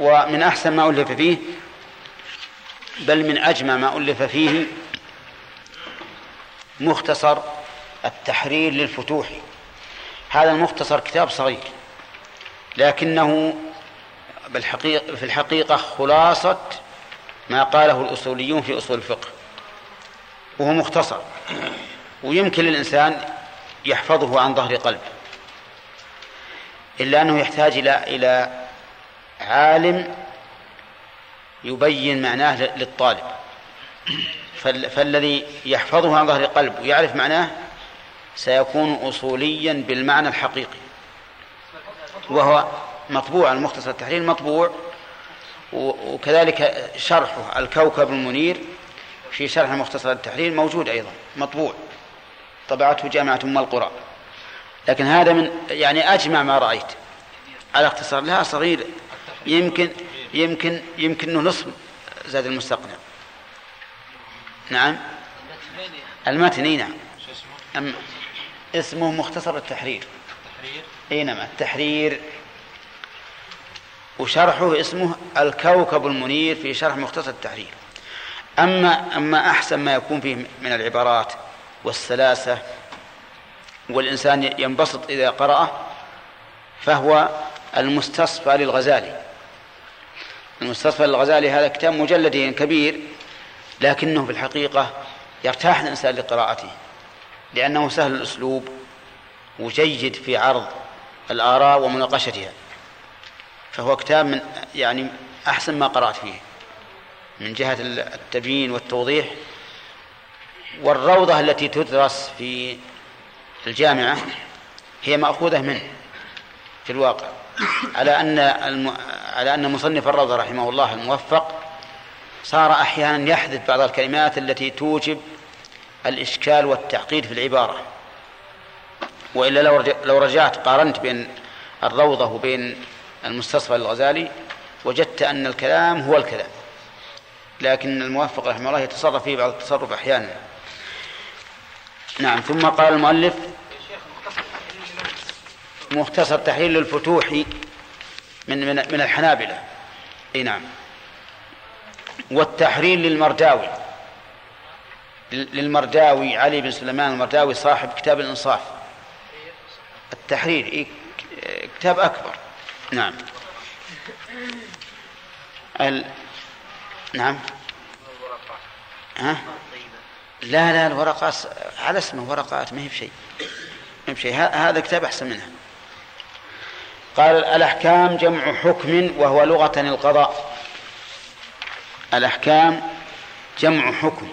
ومن أحسن ما ألف فيه بل من أجمل ما ألف فيه مختصر التحرير للفتوح. هذا المختصر كتاب صغير لكنه بالحقيقة في الحقيقة خلاصة ما قاله الأصوليون في أصول الفقه. وهو مختصر ويمكن للإنسان يحفظه عن ظهر قلب إلا أنه يحتاج إلى إلى عالم يبين معناه للطالب. فالذي يحفظه عن ظهر قلب ويعرف معناه سيكون أصوليا بالمعنى الحقيقي. وهو مطبوع المختصر التحرير مطبوع وكذلك شرحه. الكوكب المنير في شرح مختصر التحرير موجود أيضا مطبوع. طبعته جامعة أم القرى. لكن هذا من يعني أجمع ما رأيت. على اختصار لها صغير يمكن يمكن يمكن إنه نصف زاد المستقنع نعم. المتن اي نعم. أم اسمه مختصر التحرير. إي نعم التحرير. وشرحه اسمه الكوكب المنير في شرح مختصر التحرير. أما أما أحسن ما يكون فيه من العبارات والسلاسة والإنسان ينبسط إذا قرأه فهو المستصفى للغزالي. المستصفى للغزالي هذا كتاب مجلدين كبير لكنه في الحقيقة يرتاح الإنسان لقراءته لأنه سهل الأسلوب وجيد في عرض الآراء ومناقشتها. فهو كتاب من يعني أحسن ما قرأت فيه من جهة التبيين والتوضيح والروضة التي تدرس في الجامعة هي مأخوذة منه في الواقع. على أن الم... على أن مصنف الروضة رحمه الله الموفق صار أحيانا يحذف بعض الكلمات التي توجب الإشكال والتعقيد في العبارة. وإلا لو لو رجعت قارنت بين الروضة وبين المستصفى للغزالي وجدت أن الكلام هو الكلام. لكن الموفق رحمه الله يتصرف فيه بعض التصرف أحيانا. نعم ثم قال المؤلف مختصر تحليل الفتوح من من من الحنابلة. إي نعم. والتحرير للمرداوي. للمرداوي علي بن سليمان المرداوي صاحب كتاب الإنصاف. التحرير كتاب أكبر. نعم. ال... نعم. ها؟ لا لا الورقات على اسمه ورقات ما هي بشيء. ما هي بشيء. هذا كتاب أحسن منها. قال الأحكام جمع حكم وهو لغة القضاء. الأحكام جمع حكم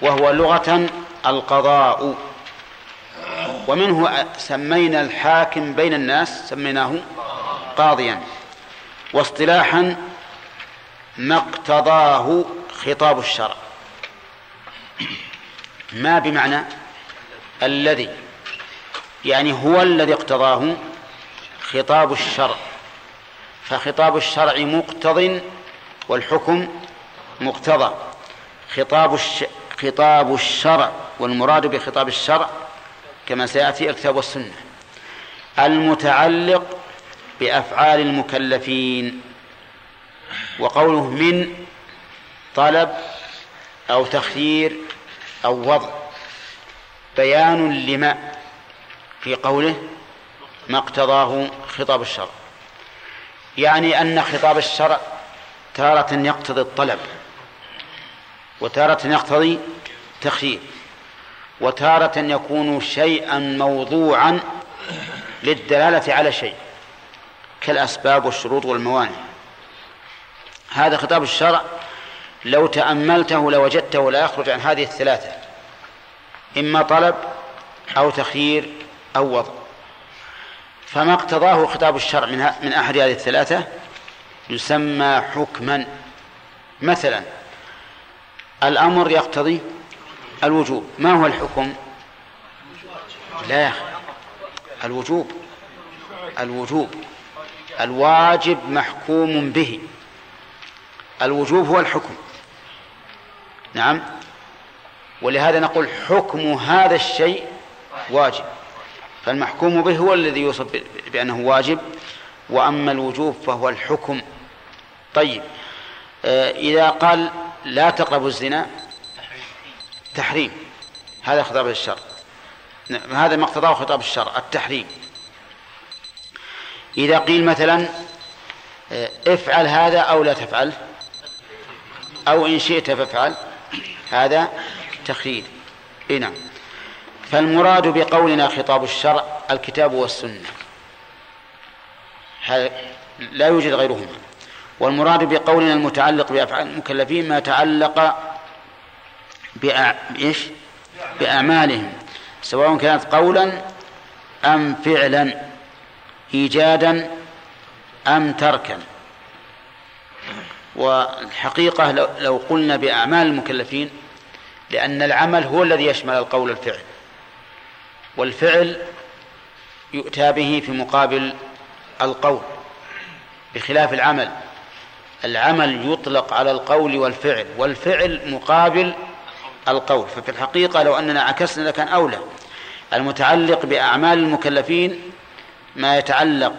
وهو لغة القضاء. ومنه سمينا الحاكم بين الناس سميناه قاضيا. واصطلاحا ما اقتضاه خطاب الشرع. ما بمعنى الذي يعني هو الذي اقتضاه خطاب الشرع فخطاب الشرع مقتض والحكم مقتضى. خطاب الش... خطاب الشرع والمراد بخطاب الشرع كما سيأتي الكتاب والسنة المتعلق بأفعال المكلفين. وقوله من طلب أو تخيير أو وضع. بيان لما في قوله ما اقتضاه خطاب الشرع. يعني أن خطاب الشرع تارة يقتضي الطلب وتارة يقتضي تخيير وتارة يكون شيئا موضوعا للدلالة على شيء كالأسباب والشروط والموانع. هذا خطاب الشرع لو تأملته لوجدته لا يخرج عن هذه الثلاثة إما طلب أو تخيير أو وضع. فما اقتضاه خطاب الشرع من من أحد هذه الثلاثة يسمى حكما. مثلا الأمر يقتضي الوجوب. ما هو الحكم؟ لا الوجوب. الوجوب. الواجب محكوم به. الوجوب هو الحكم. نعم. ولهذا نقول حكم هذا الشيء واجب. فالمحكوم به هو الذي يوصف بأنه واجب وأما الوجوب فهو الحكم. طيب آه، إذا قال لا تقربوا الزنا تحريم. هذا خطاب الشرع. هذا ما اقتضاه خطاب الشرع التحريم. إذا قيل مثلا آه، افعل هذا أو لا تفعل أو إن شئت فافعل هذا تخيير إيه نعم. فالمراد بقولنا خطاب الشرع الكتاب والسنة. لا يوجد غيرهما. والمراد بقولنا المتعلق بأفعال المكلفين ما تعلق بأع... بأعمالهم سواء كانت قولا أم فعلا إيجادا أم تركا. والحقيقة لو قلنا بأعمال المكلفين لأن العمل هو الذي يشمل القول الفعل. والفعل يؤتى به في مقابل القول بخلاف العمل. العمل يطلق على القول والفعل والفعل مقابل القول. ففي الحقيقة لو أننا عكسنا لكان أولى. المتعلق بأعمال المكلفين ما يتعلق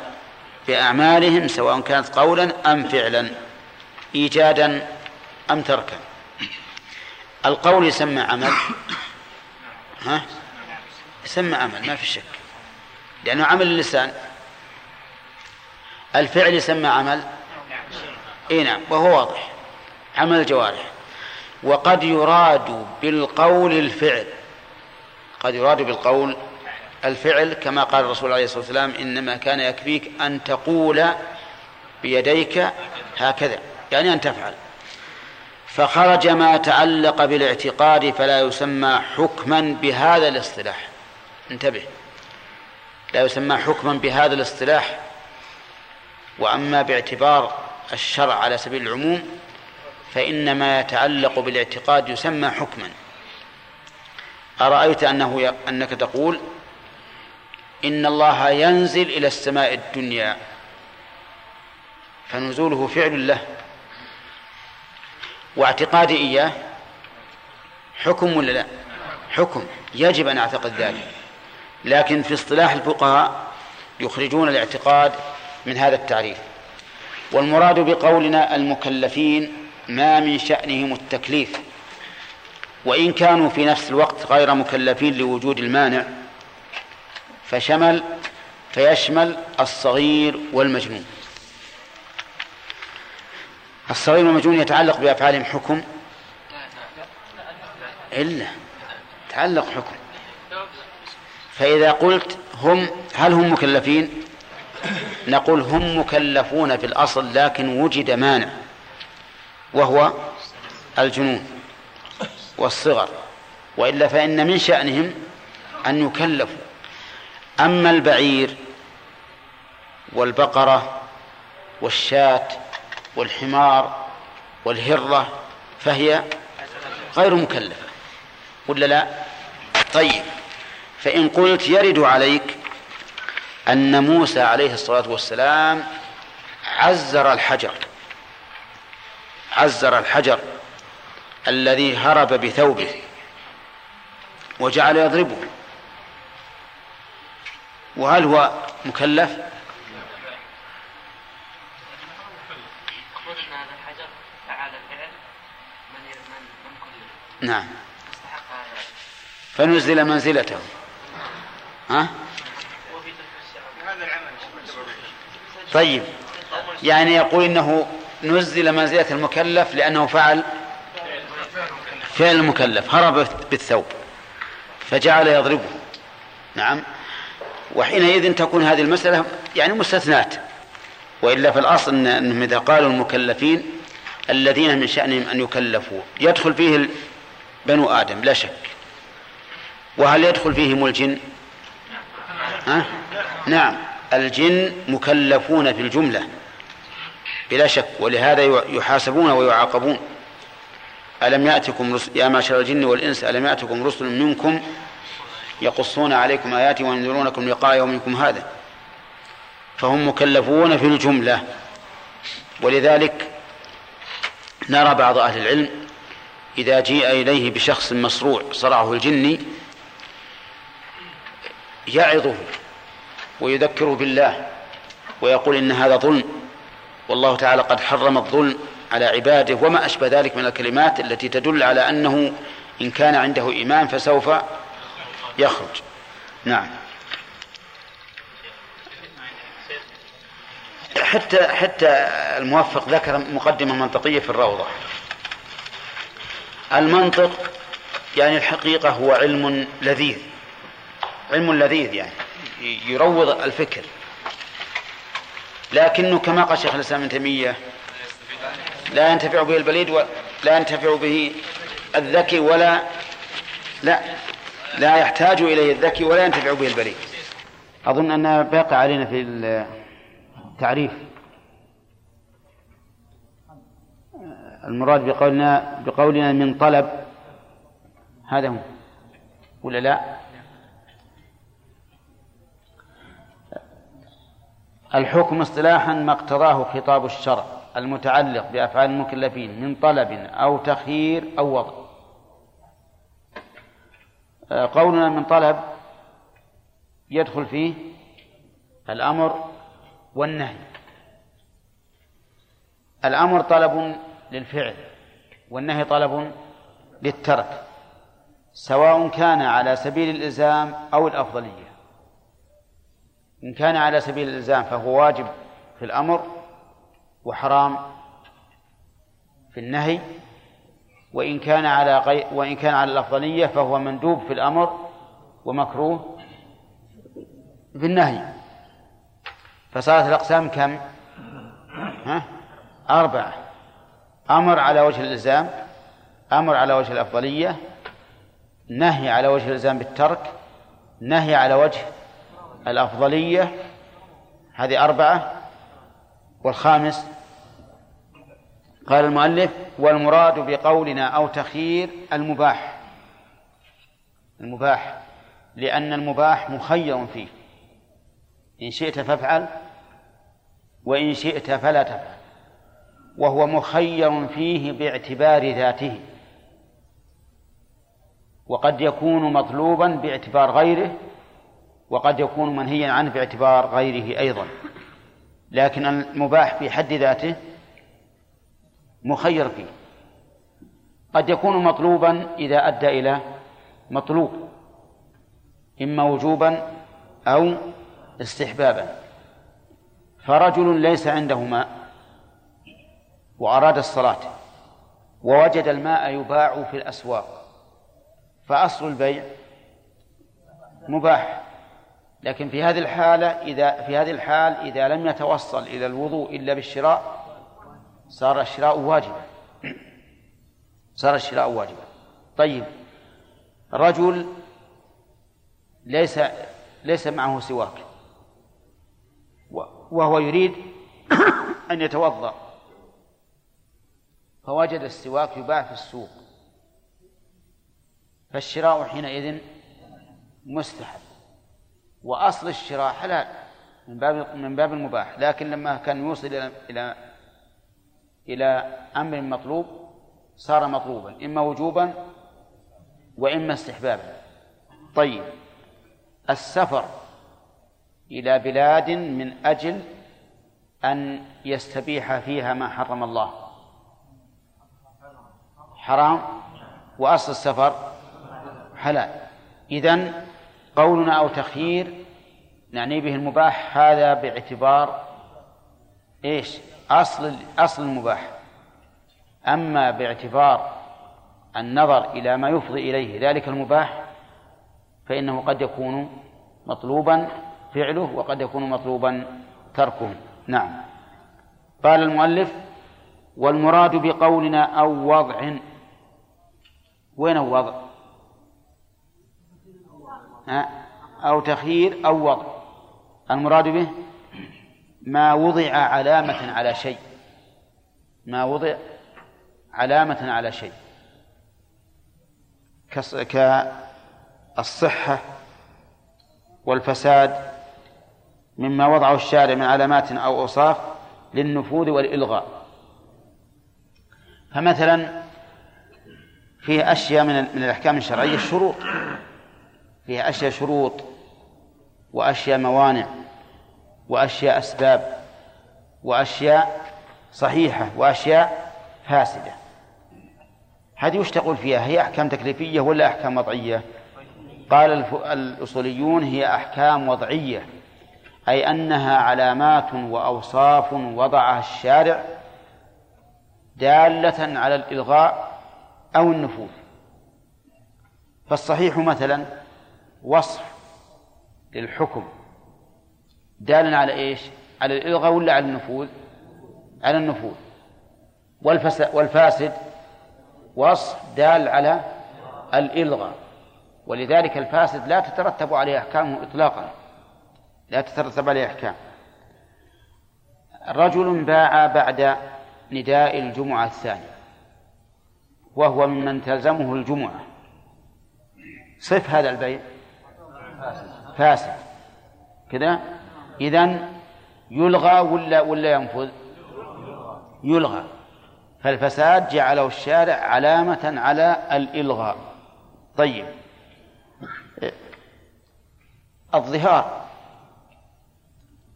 بأعمالهم سواء كانت قولا أم فعلا إيجادا أم تركا. القول يسمى عمل. ها؟ يسمى عمل ما في شك. لأنه عمل اللسان الفعل يسمى عمل. إي نعم وهو واضح. عمل الجوارح. وقد يراد بالقول الفعل. قد يراد بالقول الفعل كما قال الرسول عليه الصلاة والسلام إنما كان يكفيك أن تقول بيديك هكذا. يعني أن تفعل. فخرج ما تعلق بالاعتقاد فلا يسمى حكما بهذا الاصطلاح. انتبه. لا يسمى حكما بهذا الاصطلاح. وأما باعتبار الشرع على سبيل العموم فإن ما يتعلق بالاعتقاد يسمى حكما. أرأيت أنه أنك تقول إن الله ينزل إلى السماء الدنيا فنزوله فعل له. واعتقادي إياه حكم ولا لا؟ حكم. يجب أن أعتقد ذلك. لكن في اصطلاح الفقهاء يخرجون الاعتقاد من هذا التعريف. والمراد بقولنا المكلفين ما من شأنهم التكليف. وإن كانوا في نفس الوقت غير مكلفين لوجود المانع فشمل فيشمل الصغير والمجنون. الصغير والمجنون يتعلق بأفعالهم حكم؟ إلا. تعلق حكم. فإذا قلت هم هل هم مكلفين؟ نقول هم مكلفون في الأصل لكن وجد مانع وهو الجنون والصغر. وإلا فإن من شأنهم أن يكلفوا. أما البعير والبقرة والشاة والحمار والهرة فهي غير مكلفة ولا لا؟ طيب. فإن قلت يرد عليك أن موسى عليه الصلاة والسلام عزر الحجر عزر الحجر الذي هرب بثوبه وجعل يضربه. وهل هو مكلف؟ نعم. فنزل منزلته. ها؟ طيب. يعني يقول إنه نزل منزلة المكلف لأنه فعل فعل المكلف هرب بالثوب فجعل يضربه. نعم. وحينئذ تكون هذه المسألة يعني مستثنات. وإلا في الأصل أنهم إذا قالوا المكلفين الذين من شأنهم أن يكلفوا يدخل فيه بنو آدم لا شك. وهل يدخل فيهم الجن؟ ها؟ نعم. الجن مكلفون في الجملة. بلا شك. ولهذا يحاسبون ويعاقبون. ألم يأتكم رسل يا معشر الجن والإنس ألم يأتكم رسل منكم يقصون عليكم آياتي وينذرونكم لقاء يومكم هذا؟ فهم مكلفون في الجملة. ولذلك نرى بعض أهل العلم إذا جيء إليه بشخص مصروع صرعه الجني يعظه ويذكره بالله ويقول إن هذا ظلم والله تعالى قد حرم الظلم على عباده وما أشبه ذلك من الكلمات التي تدل على أنه إن كان عنده إيمان فسوف يخرج. نعم. حتى حتى الموفق ذكر مقدمة منطقية في الروضة. المنطق يعني الحقيقة هو علم لذيذ. علم لذيذ يعني. يروض الفكر. لكنه كما قال شيخ الإسلام ابن تيمية لا ينتفع به البليد ولا ينتفع به الذكي ولا لا لا يحتاج إليه الذكي ولا ينتفع به البليد. أظن أن باقي علينا في التعريف. المراد بقولنا بقولنا من طلب هذا هو. ولا لا؟ الحكم اصطلاحا ما اقتضاه خطاب الشرع المتعلق بأفعال المكلفين من طلب أو تخيير أو وضع. آه، قولنا من طلب يدخل فيه الأمر والنهي. الأمر طلب للفعل والنهي طلب للترك سواء كان على سبيل الإلزام أو الأفضلية. إن كان على سبيل الإلزام فهو واجب في الأمر وحرام في النهي وإن كان على غي... وإن كان على الأفضلية فهو مندوب في الأمر ومكروه في النهي فصارت الأقسام كم؟ ها؟ أربعة أمر على وجه الإلزام أمر على وجه الأفضلية نهي على وجه الإلزام بالترك نهي على وجه الأفضلية هذه أربعة. والخامس قال المؤلف والمراد بقولنا أو تخيير المباح. المباح لأن المباح مخير فيه. إن شئت فافعل وإن شئت فلا تفعل. وهو مخير فيه باعتبار ذاته. وقد يكون مطلوبا باعتبار غيره وقد يكون منهيا عنه باعتبار غيره أيضا. لكن المباح في حد ذاته مخير فيه. قد يكون مطلوبا إذا أدى إلى مطلوب إما وجوبا أو استحبابا. فرجل ليس عنده ماء وأراد الصلاة ووجد الماء يباع في الأسواق فأصل البيع مباح. لكن في هذه الحالة إذا في هذه الحال إذا لم يتوصل إلى الوضوء إلا بالشراء صار الشراء واجبا. صار الشراء واجبا. طيب رجل ليس ليس معه سواك وهو يريد أن يتوضأ فوجد السواك يباع في السوق فالشراء حينئذ مستحب. وأصل الشراء حلال من باب من باب المباح. لكن لما كان يوصل إلى إلى إلى أمر مطلوب صار مطلوبا إما وجوبا وإما استحبابا. طيب السفر إلى بلاد من أجل أن يستبيح فيها ما حرم الله. حرام؟ وأصل السفر حلال. إذن قولنا أو تخيير نعني به المباح هذا باعتبار إيش؟ أصل أصل المباح. أما باعتبار النظر إلى ما يفضي إليه ذلك المباح فإنه قد يكون مطلوبا فعله وقد يكون مطلوبا تركه. نعم. قال المؤلف والمراد بقولنا أو وضع. وين الوضع؟ أو تخيير أو وضع. المراد به ما وضع علامة على شيء. ما وضع علامة على شيء. كالصحة والفساد مما وضعه الشارع من علامات أو أوصاف للنفوذ والإلغاء. فمثلا فيه أشياء من الأحكام الشرعية الشروط. فيها أشياء شروط وأشياء موانع وأشياء أسباب وأشياء صحيحة وأشياء فاسدة. هذه وش تقول فيها؟ هي أحكام تكليفية ولا أحكام وضعية؟ قال الأصوليون هي أحكام وضعية أي أنها علامات وأوصاف وضعها الشارع دالة على الإلغاء أو النفوذ. فالصحيح مثلا وصف للحكم. دال على إيش؟ على الإلغاء ولا على النفوذ؟ على النفوذ. والفاسد وصف دال على الإلغاء. ولذلك الفاسد لا تترتب عليه أحكامه إطلاقا. لا تترتب عليه أحكام. رجل باع بعد نداء الجمعة الثانية. وهو ممن تلزمه الجمعة. صف هذا البيع. فاسد. كذا إذن يلغى ولا ولا ينفذ؟ يلغى. فالفساد جعله الشارع علامة على الإلغاء. طيب. الظهار.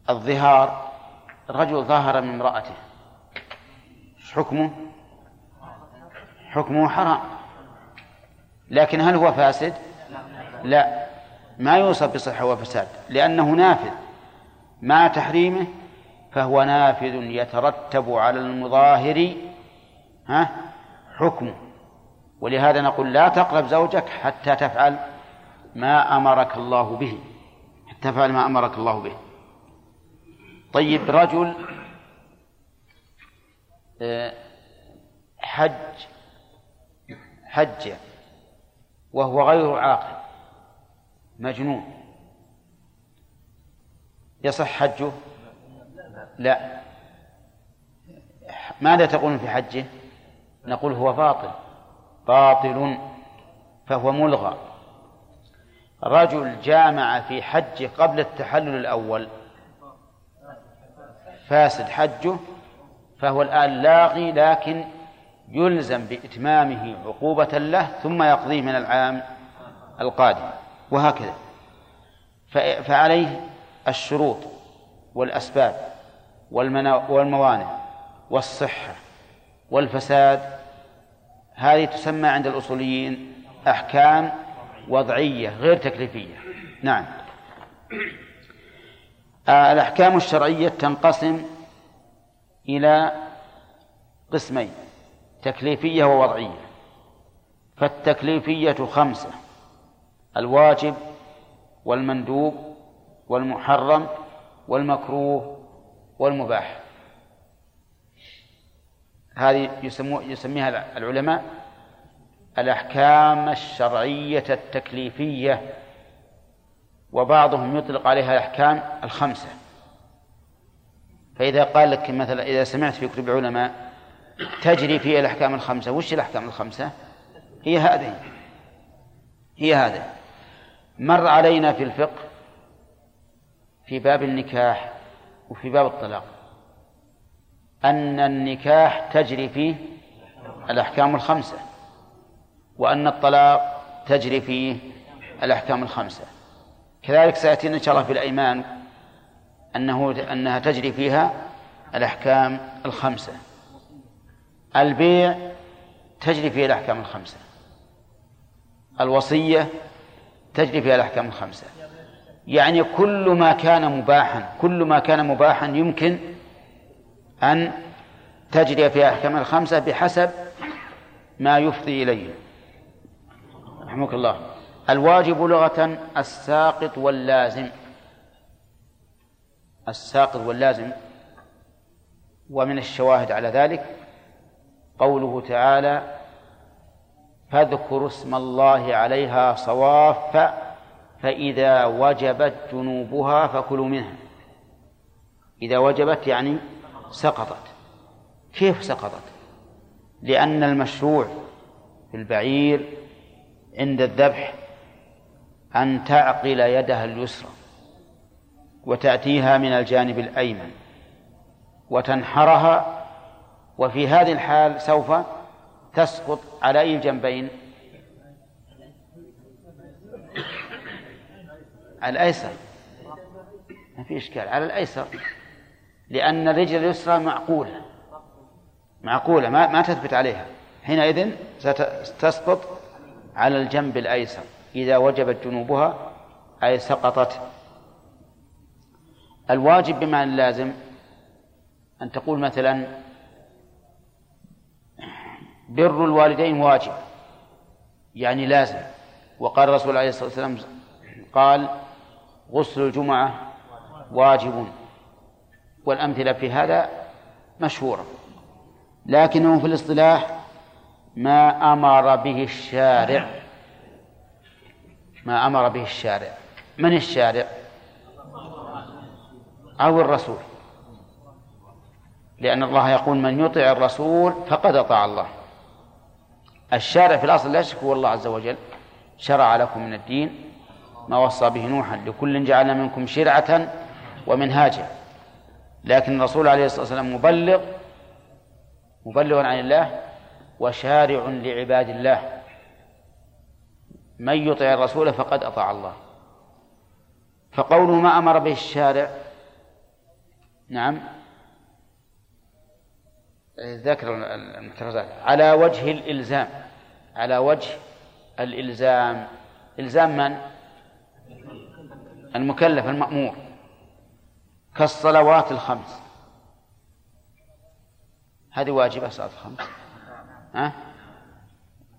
الظهار رجل ظهر من امرأته. حكمه؟ حكمه حرام. لكن هل هو فاسد؟ لا. ما يوصف بصحة وفساد لأنه نافذ. مع تحريمه؟ فهو نافذ يترتب على المظاهر ها حكمه. ولهذا نقول لا تقرب زوجك حتى تفعل ما أمرك الله به. حتى تفعل ما أمرك الله به. طيب رجل آه، حج حج وهو غير عاقل. مجنون. يصح حجه؟ لا. ماذا تقول في حجه؟ نقول هو باطل. باطل فهو ملغى. رجل جامع في حجه قبل التحلل الأول. فاسد حجه فهو الآن لاغي لكن يلزم بإتمامه عقوبة له ثم يقضيه من العام القادم. وهكذا. فعليه الشروط والأسباب والموانع والصحة والفساد. هذه تسمى عند الأصوليين أحكام وضعية غير تكليفية. نعم. آه، الأحكام الشرعية تنقسم إلى قسمين تكليفية ووضعية. فالتكليفية خمسة. الواجب والمندوب والمحرم والمكروه والمباح. هذه يسمو يسميها العلماء الأحكام الشرعية التكليفية وبعضهم يطلق عليها الأحكام الخمسة. فإذا قال لك مثلا إذا سمعت في كتب العلماء تجري في الأحكام الخمسة وش الأحكام الخمسة؟ هي هذه. هي هذه. مر علينا في الفقه في باب النكاح وفي باب الطلاق. أن النكاح تجري فيه الأحكام الخمسة وأن الطلاق تجري فيه الأحكام الخمسة. كذلك سيأتينا إن شاء الله في الأيمان أنه أنها تجري فيها الأحكام الخمسة. البيع تجري فيه الأحكام الخمسة. الوصية تجري فيها الأحكام الخمسة. يعني كل ما كان مباحا كل ما كان مباحا يمكن أن تجري فيها الأحكام الخمسة بحسب ما يفضي إليه. رحمك الله. الواجب لغة الساقط واللازم. الساقط واللازم. ومن الشواهد على ذلك قوله تعالى فاذكروا اسم الله عليها صواف فإذا وجبت جنوبها فكلوا منها. إذا وجبت يعني سقطت. كيف سقطت؟ لأن المشروع في البعير عند الذبح أن تعقل يدها اليسرى وتأتيها من الجانب الأيمن وتنحرها وفي هذه الحال سوف تسقط على أي الجنبين على الأيسر. ما في إشكال. على الأيسر. لأن الرجل اليسرى معقولة. معقولة. ما, ما تثبت عليها. حينئذ ستسقط على الجنب الأيسر. إذا وجبت جنوبها أي سقطت. الواجب بمعنى اللازم أن تقول مثلا بر الوالدين واجب. يعني لازم. وقال الرسول عليه الصلاة والسلام قال غسل الجمعة واجب. والأمثلة في هذا مشهورة. لكنه في الاصطلاح ما أمر به الشارع. ما أمر به الشارع. من الشارع؟ أو الرسول. لأن الله يقول من يطع الرسول فقد أطاع الله. الشارع في الأصل لا شك هو الله عز وجل شرع لكم من الدين ما وصى به نوحا لكل جعلنا منكم شرعة ومنهاجا. لكن الرسول عليه الصلاة والسلام مبلغ مبلغ عن الله وشارع لعباد الله. من يطع الرسول فقد أطاع الله. فقوله ما أمر به الشارع نعم ذكر المحترزات على وجه الإلزام. على وجه الإلزام. إلزام من؟ المكلف المأمور. كالصلوات الخمس. هذه واجبة صلاة الخمس. ها؟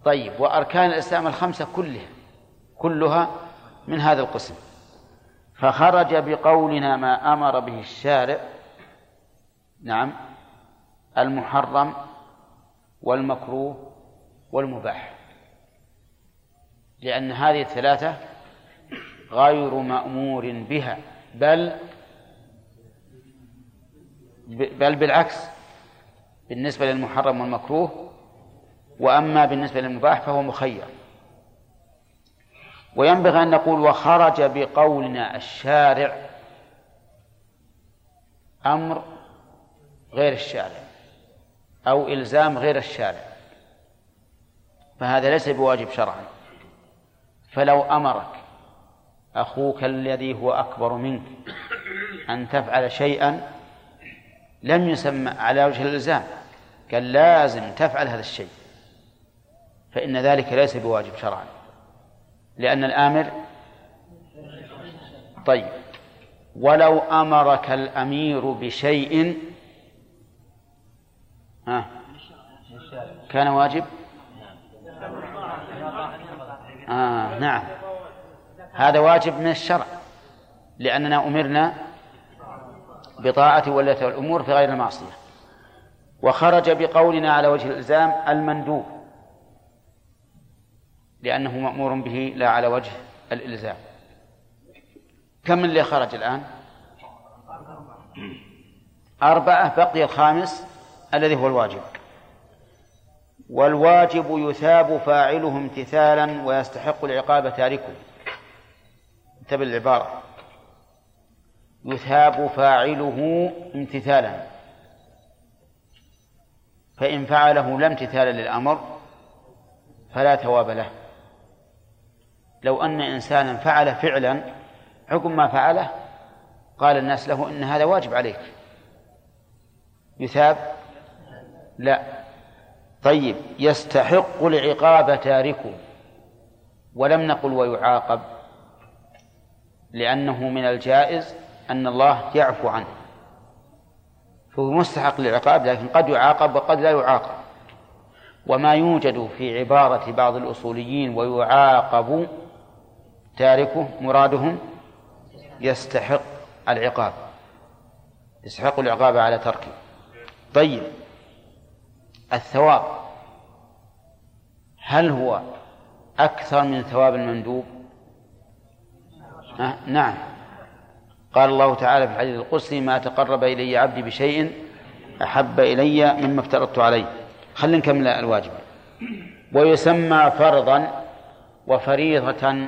طيب وأركان الإسلام الخمسة كلها كلها من هذا القسم. فخرج بقولنا ما أمر به الشارع. نعم. المحرم والمكروه والمباح. لأن هذه الثلاثة غير مأمور بها بل بل بالعكس بالنسبة للمحرم والمكروه وأما بالنسبة للمباح فهو مخير. وينبغي أن نقول وخرج بقولنا الشارع أمر غير الشارع. أو إلزام غير الشارع. فهذا ليس بواجب شرعا. فلو أمرك أخوك الذي هو أكبر منك أن تفعل شيئا لم يسمى على وجه الإلزام قال لازم تفعل هذا الشيء. فإن ذلك ليس بواجب شرعا. لأن الآمر طيب ولو أمرك الأمير بشيء ها. كان واجب؟ آه نعم. هذا واجب من الشرع لأننا أمرنا بطاعة ولاة الأمور في غير المعصية. وخرج بقولنا على وجه الإلزام المندوب لأنه مأمور به لا على وجه الإلزام. كم اللي خرج الآن؟ أربعة بقي الخامس. الذي هو الواجب. والواجب يثاب فاعله امتثالا ويستحق العقاب تاركه. انتبه العبارة يثاب فاعله امتثالا. فإن فعله لا امتثالا للأمر فلا ثواب له. لو أن إنسانا فعل فعلا عقب ما فعله قال الناس له إن هذا واجب عليك. يثاب لا. طيب يستحق العقاب تاركه. ولم نقل ويعاقب لأنه من الجائز أن الله يعفو عنه. فهو مستحق للعقاب لكن قد يعاقب وقد لا يعاقب. وما يوجد في عبارة بعض الأصوليين ويعاقب تاركه مرادهم يستحق العقاب. يستحق العقاب على تركه. طيب. الثواب. هل هو أكثر من ثواب المندوب؟ نعم. قال الله تعالى في الحديث القدسي ما تقرب إلي عبدي بشيء أحب إلي مما افترضت عليه. خلينا نكمل الواجب. ويسمى فرضا وفريضة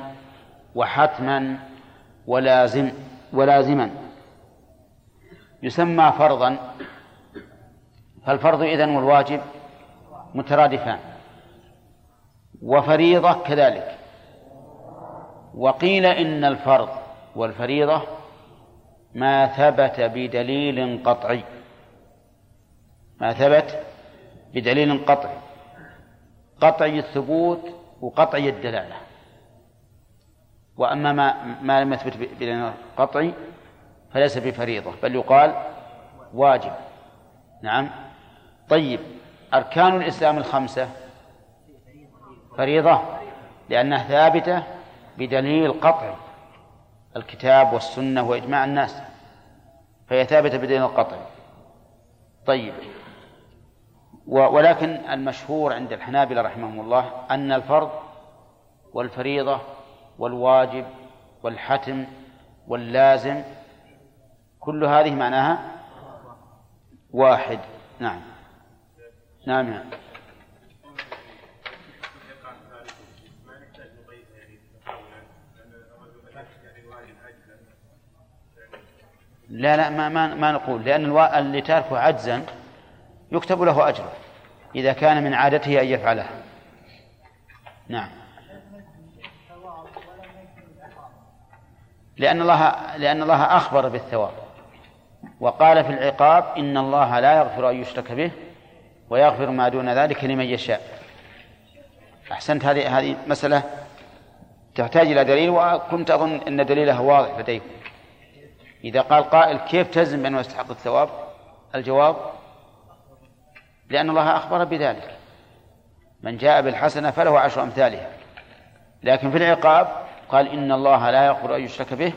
وحتما ولازم ولازما. يسمى فرضا فالفرض إذن والواجب مترادفان. وفريضة كذلك. وقيل إن الفرض والفريضة ما ثبت بدليل قطعي. ما ثبت بدليل قطعي. قطعي الثبوت وقطعي الدلالة. وأما ما ما لم يثبت بدليل قطعي فليس بفريضة بل يقال واجب. نعم. طيب أركان الإسلام الخمسة. فريضة لأنها ثابتة بدليل قطعي الكتاب والسنة وإجماع الناس فهي ثابتة بدليل قطعي طيب ولكن المشهور عند الحنابلة رحمهم الله أن الفرض والفريضة والواجب والحتم واللازم كل هذه معناها واحد. نعم. نعم. نعم لا لا ما ما, ما نقول. لأن اللي تاركه عجزا يكتب له أجره إذا كان من عادته أن يفعلها نعم. لأن الله لأن الله أخبر بالثواب وقال في العقاب إن الله لا يغفر أن يشرك به ويغفر ما دون ذلك لمن يشاء. أحسنت هذه هذه مسألة تحتاج إلى دليل وكنت أظن أن دليلها واضح لديكم. إذا قال قائل كيف تزن بأنه يستحق الثواب؟ الجواب لأن الله أخبر بذلك. من جاء بالحسنة فله عشر أمثالها. لكن في العقاب قال إن الله لا يغفر أن يشرك به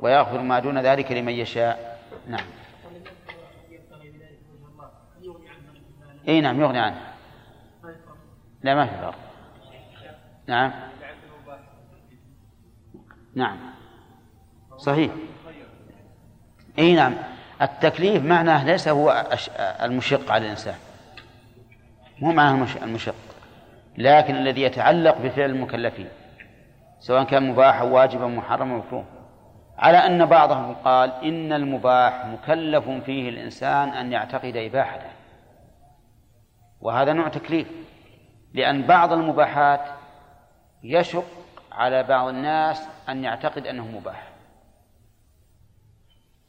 ويغفر ما دون ذلك لمن يشاء. نعم. اي نعم يغني عنه لا ما في فرق. نعم. نعم. صحيح. اي نعم. التكليف معناه ليس هو المشق على الإنسان. مو معناه المشق. لكن الذي يتعلق بفعل المكلفين سواء كان مباح أو واجب أو محرم أو مكروه. على أن بعضهم قال إن المباح مكلف فيه الإنسان أن يعتقد إباحته. وهذا نوع تكليف لأن بعض المباحات يشق على بعض الناس أن يعتقد أنه مباح.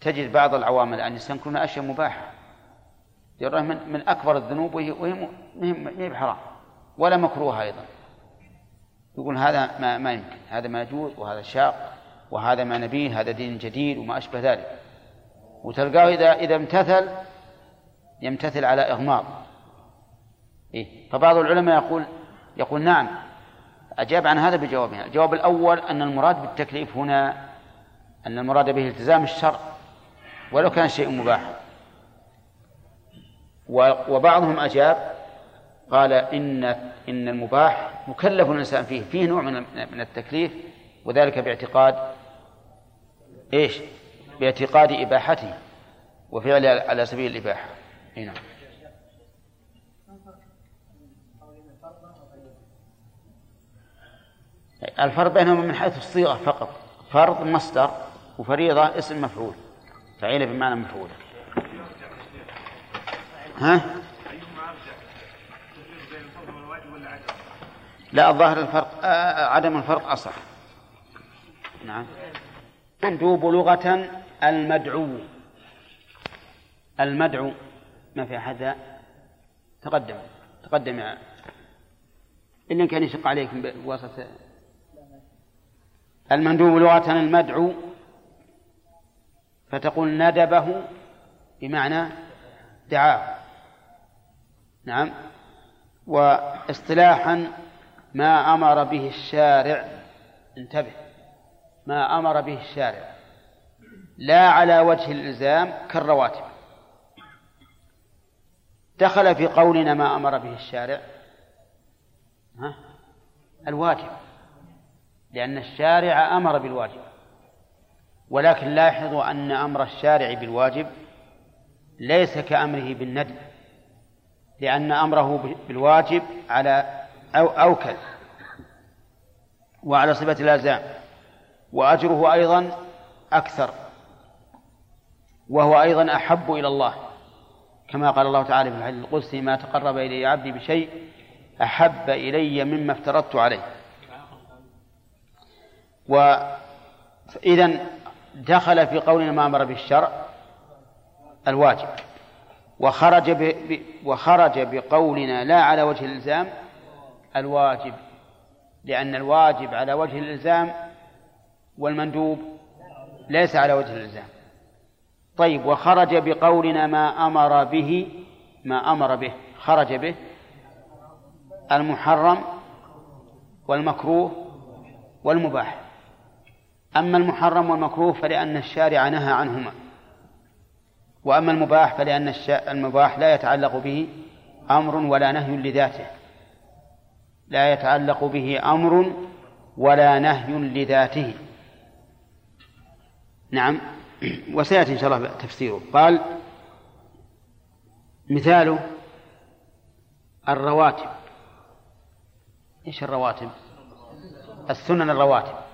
تجد بعض العوام الآن يستنكرون أشياء مباحة. يراه من, من أكبر الذنوب وهي وهي بحرام ولا مكروه أيضا. يقول هذا ما, ما يمكن هذا ما يجوز وهذا شاق وهذا ما نبيه هذا دين جديد وما أشبه ذلك. وتلقاه إذا إذا امتثل يمتثل على إغماض. إيه؟ فبعض العلماء يقول يقول نعم أجاب عن هذا بجوابين الجواب الأول أن المراد بالتكليف هنا أن المراد به التزام الشرع ولو كان شيء مباح وبعضهم أجاب قال إن إن المباح مكلف الإنسان فيه فيه نوع من من التكليف وذلك باعتقاد إيش؟ باعتقاد إباحته وفعله على سبيل الإباحة أي نعم الفرق بينهما من حيث الصيغة فقط. فرض مصدر وفريضة اسم مفعول. فعيل بمعنى مفعول. ها؟ لا الظاهر الفرق آه عدم الفرق أصح. نعم. مندوب لغة المدعو. المدعو ما في أحد تقدم. تقدم يا إن كان يشق عليكم بواسطة المندوب لغة المدعو فتقول ندبه بمعنى دعاه. نعم. واصطلاحا ما أمر به الشارع انتبه ما أمر به الشارع لا على وجه الإلزام كالرواتب. دخل في قولنا ما أمر به الشارع ها الواجب. لأن الشارع أمر بالواجب ولكن لاحظوا أن أمر الشارع بالواجب ليس كأمره بالندب لأن أمره بالواجب على أو أوكل وعلى صفة الألزام وأجره أيضا أكثر وهو أيضا أحب إلى الله. كما قال الله تعالى في الحديث القدسي ما تقرب إلي عبدي بشيء أحب إلي مما افترضت عليه. وإذا دخل في قولنا ما أمر بالشرع الواجب وخرج ب... وخرج بقولنا لا على وجه الإلزام الواجب لأن الواجب على وجه الإلزام والمندوب ليس على وجه الإلزام. طيب وخرج بقولنا ما أمر به ما أمر به خرج به المحرم والمكروه والمباح. أما المحرم والمكروه فلأن الشارع نهى عنهما. وأما المباح فلأن المباح لا يتعلق به أمر ولا نهي لذاته. لا يتعلق به أمر ولا نهي لذاته. نعم. وسيأتي إن شاء الله تفسيره. قال مثاله الرواتب. إيش الرواتب؟ السنن الرواتب.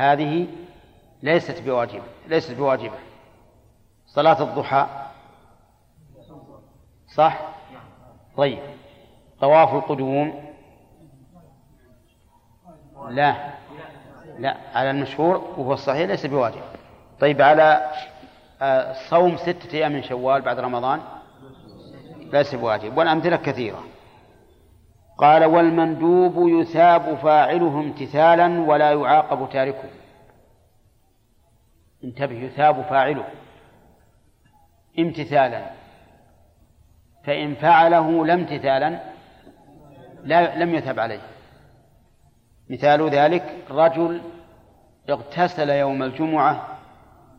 هذه ليست بواجبة ليست بواجبة. صلاة الضحى. صح؟ طيب. طواف القدوم. لا. لا على المشهور وهو الصحيح ليس بواجب. طيب على آه، صوم ستة أيام من شوال بعد رمضان ليس بواجب. والأمثلة كثيرة. قال والمندوب يثاب فاعله امتثالا ولا يعاقب تاركه انتبه يثاب فاعله امتثالا فإن فعله لا امتثالا لا لم يثب عليه. مثال ذلك رجل اغتسل يوم الجمعة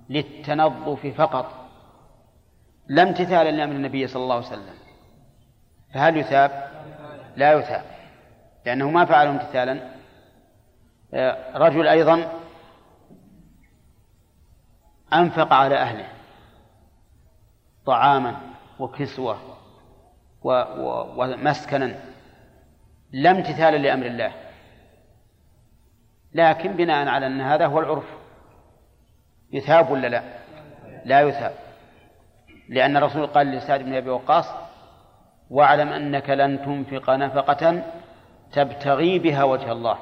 للتنظف فقط لا امتثالا لأمر النبي صلى الله عليه وسلم. فهل يثاب؟ لا يثاب لأنه ما فعل امتثالا. آه، رجل أيضا أنفق على أهله طعاما وكسوة ومسكنا لا امتثالا لأمر الله. لكن بناء على أن هذا هو العرف يثاب ولا لا؟ لا يثاب. لأن الرسول قال لسعد بن أبي وقاص واعلم أنك لن تنفق نفقة تبتغي بها وجه الله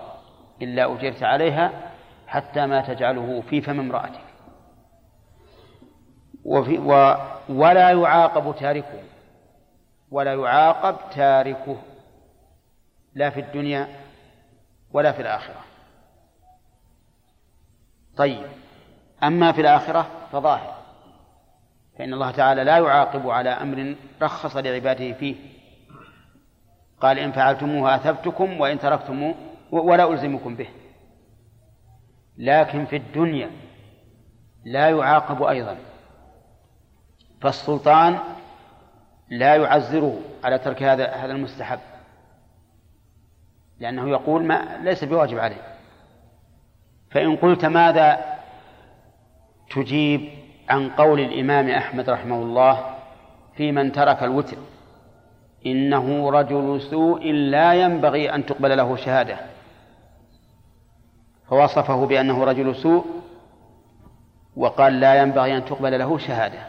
إلا أجرت عليها حتى ما تجعله في فم امرأتك. وفي و ولا يعاقب تاركه ولا يعاقب تاركه لا في الدنيا ولا في الآخرة. طيب أما في الآخرة فظاهر. فإن الله تعالى لا يعاقب على أمر رخص لعباده فيه. قال إن فعلتموه أثبتكم وإن تركتموه ولا ألزمكم به. لكن في الدنيا لا يعاقب أيضا. فالسلطان لا يعزره على ترك هذا هذا المستحب. لأنه يقول ما ليس بواجب عليه. فإن قلت ماذا تجيب عن قول الإمام أحمد رحمه الله في من ترك الوتر. إنه رجل سوء لا ينبغي أن تقبل له شهادة. فوصفه بأنه رجل سوء وقال لا ينبغي أن تقبل له شهادة.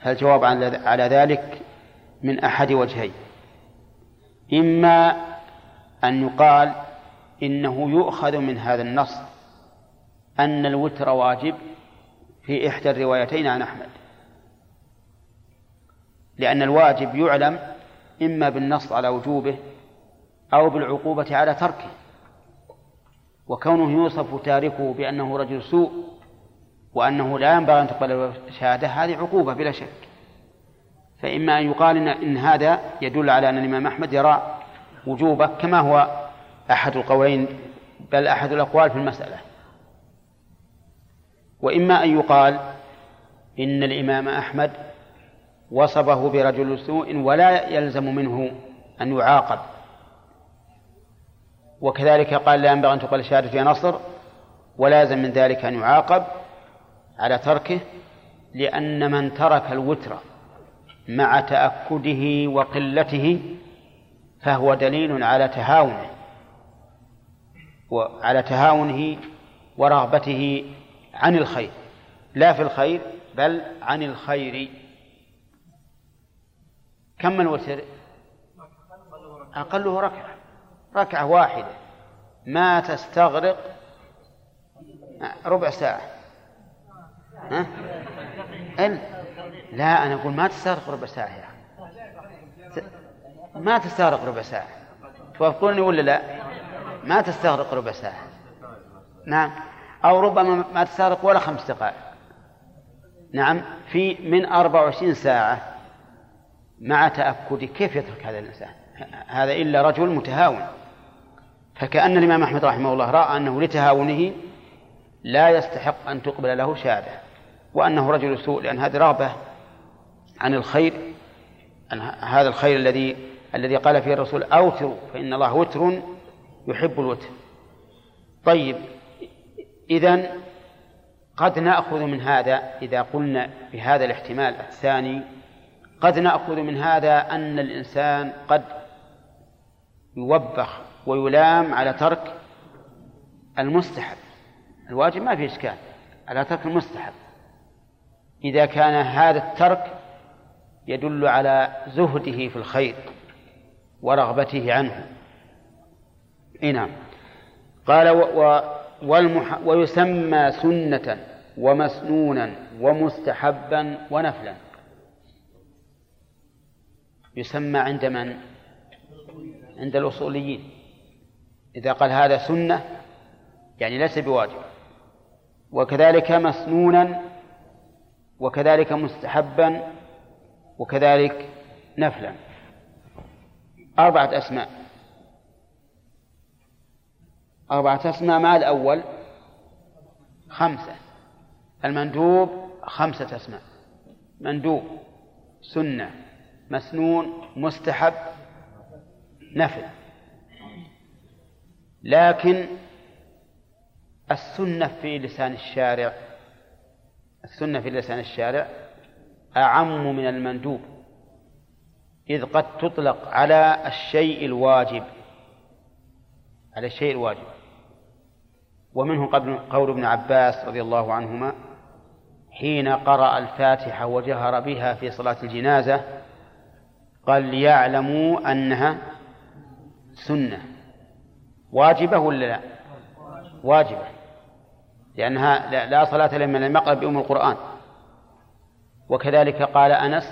فالجواب على ذلك من أحد وجهين. إما أن يقال إنه يؤخذ من هذا النص أن الوتر واجب في إحدى الروايتين عن أحمد. لأن الواجب يعلم إما بالنص على وجوبه أو بالعقوبة على تركه. وكونه يوصف تاركه بأنه رجل سوء وأنه لا ينبغي أن تقبل الشهادة هذه عقوبة بلا شك. فإما أن يقال إن, إن هذا يدل على أن الإمام أحمد يرى وجوبه كما هو أحد القولين بل أحد الأقوال في المسألة. وإما أن يقال إن الإمام أحمد وصفه برجل سوء ولا يلزم منه أن يعاقب. وكذلك قال لا ينبغي أن تقبل شهادة يا نصر ولا يلزم من ذلك أن يعاقب على تركه لأن من ترك الوتر مع تأكده وقلته فهو دليل على تهاونه وعلى تهاونه ورغبته عن الخير. لا في الخير بل عن الخير. كم الوتر أقله ركعة. ركعة واحدة. ما تستغرق ربع ساعة. ها؟ لا أنا أقول ما تستغرق ربع ساعة يا أخي. ما تستغرق ربع ساعة. توافقوني ولا لا؟ ما تستغرق ربع ساعة. نعم. أو ربما ما تستغرق ولا خمس دقائق. نعم في من أربع وعشرين ساعة مع تأكد كيف يترك هذا الإنسان. هذا إلا رجل متهاون. فكأن الإمام أحمد رحمه الله رأى أنه لتهاونه لا يستحق أن تقبل له شهادة وأنه رجل سوء لأن هذه رغبة عن الخير أن هذا الخير الذي الذي قال فيه الرسول أوتروا فإن الله وتر يحب الوتر. طيب إذا قد نأخذ من هذا إذا قلنا بهذا الاحتمال الثاني قد نأخذ من هذا أن الإنسان قد يوبخ ويلام على ترك المستحب. الواجب ما في إشكال على ترك المستحب. إذا كان هذا الترك يدل على زهده في الخير ورغبته عنه. إي نعم. قال و و والمح ويسمى سنة ومسنونا ومستحبا ونفلا. يسمى عند من؟ عند الأصوليين. إذا قال هذا سنة يعني ليس بواجب. وكذلك مسنونا وكذلك مستحبا وكذلك نفلا. أربعة أسماء. أربعة أسماء مع الأول خمسة المندوب خمسة أسماء مندوب سنة مسنون مستحب نفل. لكن السنة في لسان الشارع السنة في لسان الشارع أعم من المندوب إذ قد تطلق على الشيء الواجب على الشيء الواجب. ومنه قول ابن عباس رضي الله عنهما حين قرأ الفاتحة وجهر بها في صلاة الجنازة قال ليعلموا أنها سنة. واجبة ولا لا؟ واجبة. لأنها لا صلاة لمن لم يقرأ بأم القرآن. وكذلك قال أنس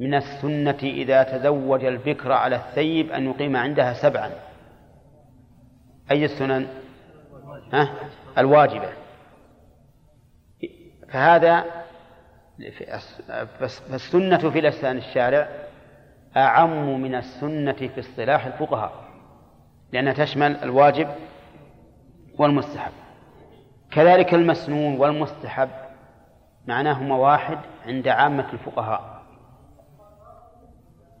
من السنة إذا تزوج البكر على الثيب أن يقيم عندها سبعا. أي السنن؟ الواجبة. فهذا فالسنة في لسان الشارع أعم من السنة في اصطلاح الفقهاء لأنها تشمل الواجب والمستحب. كذلك المسنون والمستحب معناهما واحد عند عامة الفقهاء.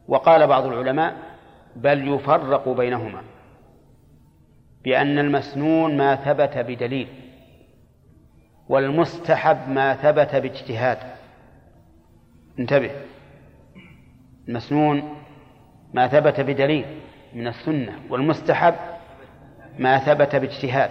وقال بعض العلماء بل يفرق بينهما. بأن المسنون ما ثبت بدليل والمستحب ما ثبت باجتهاد. انتبه. المسنون ما ثبت بدليل من السنة والمستحب ما ثبت باجتهاد.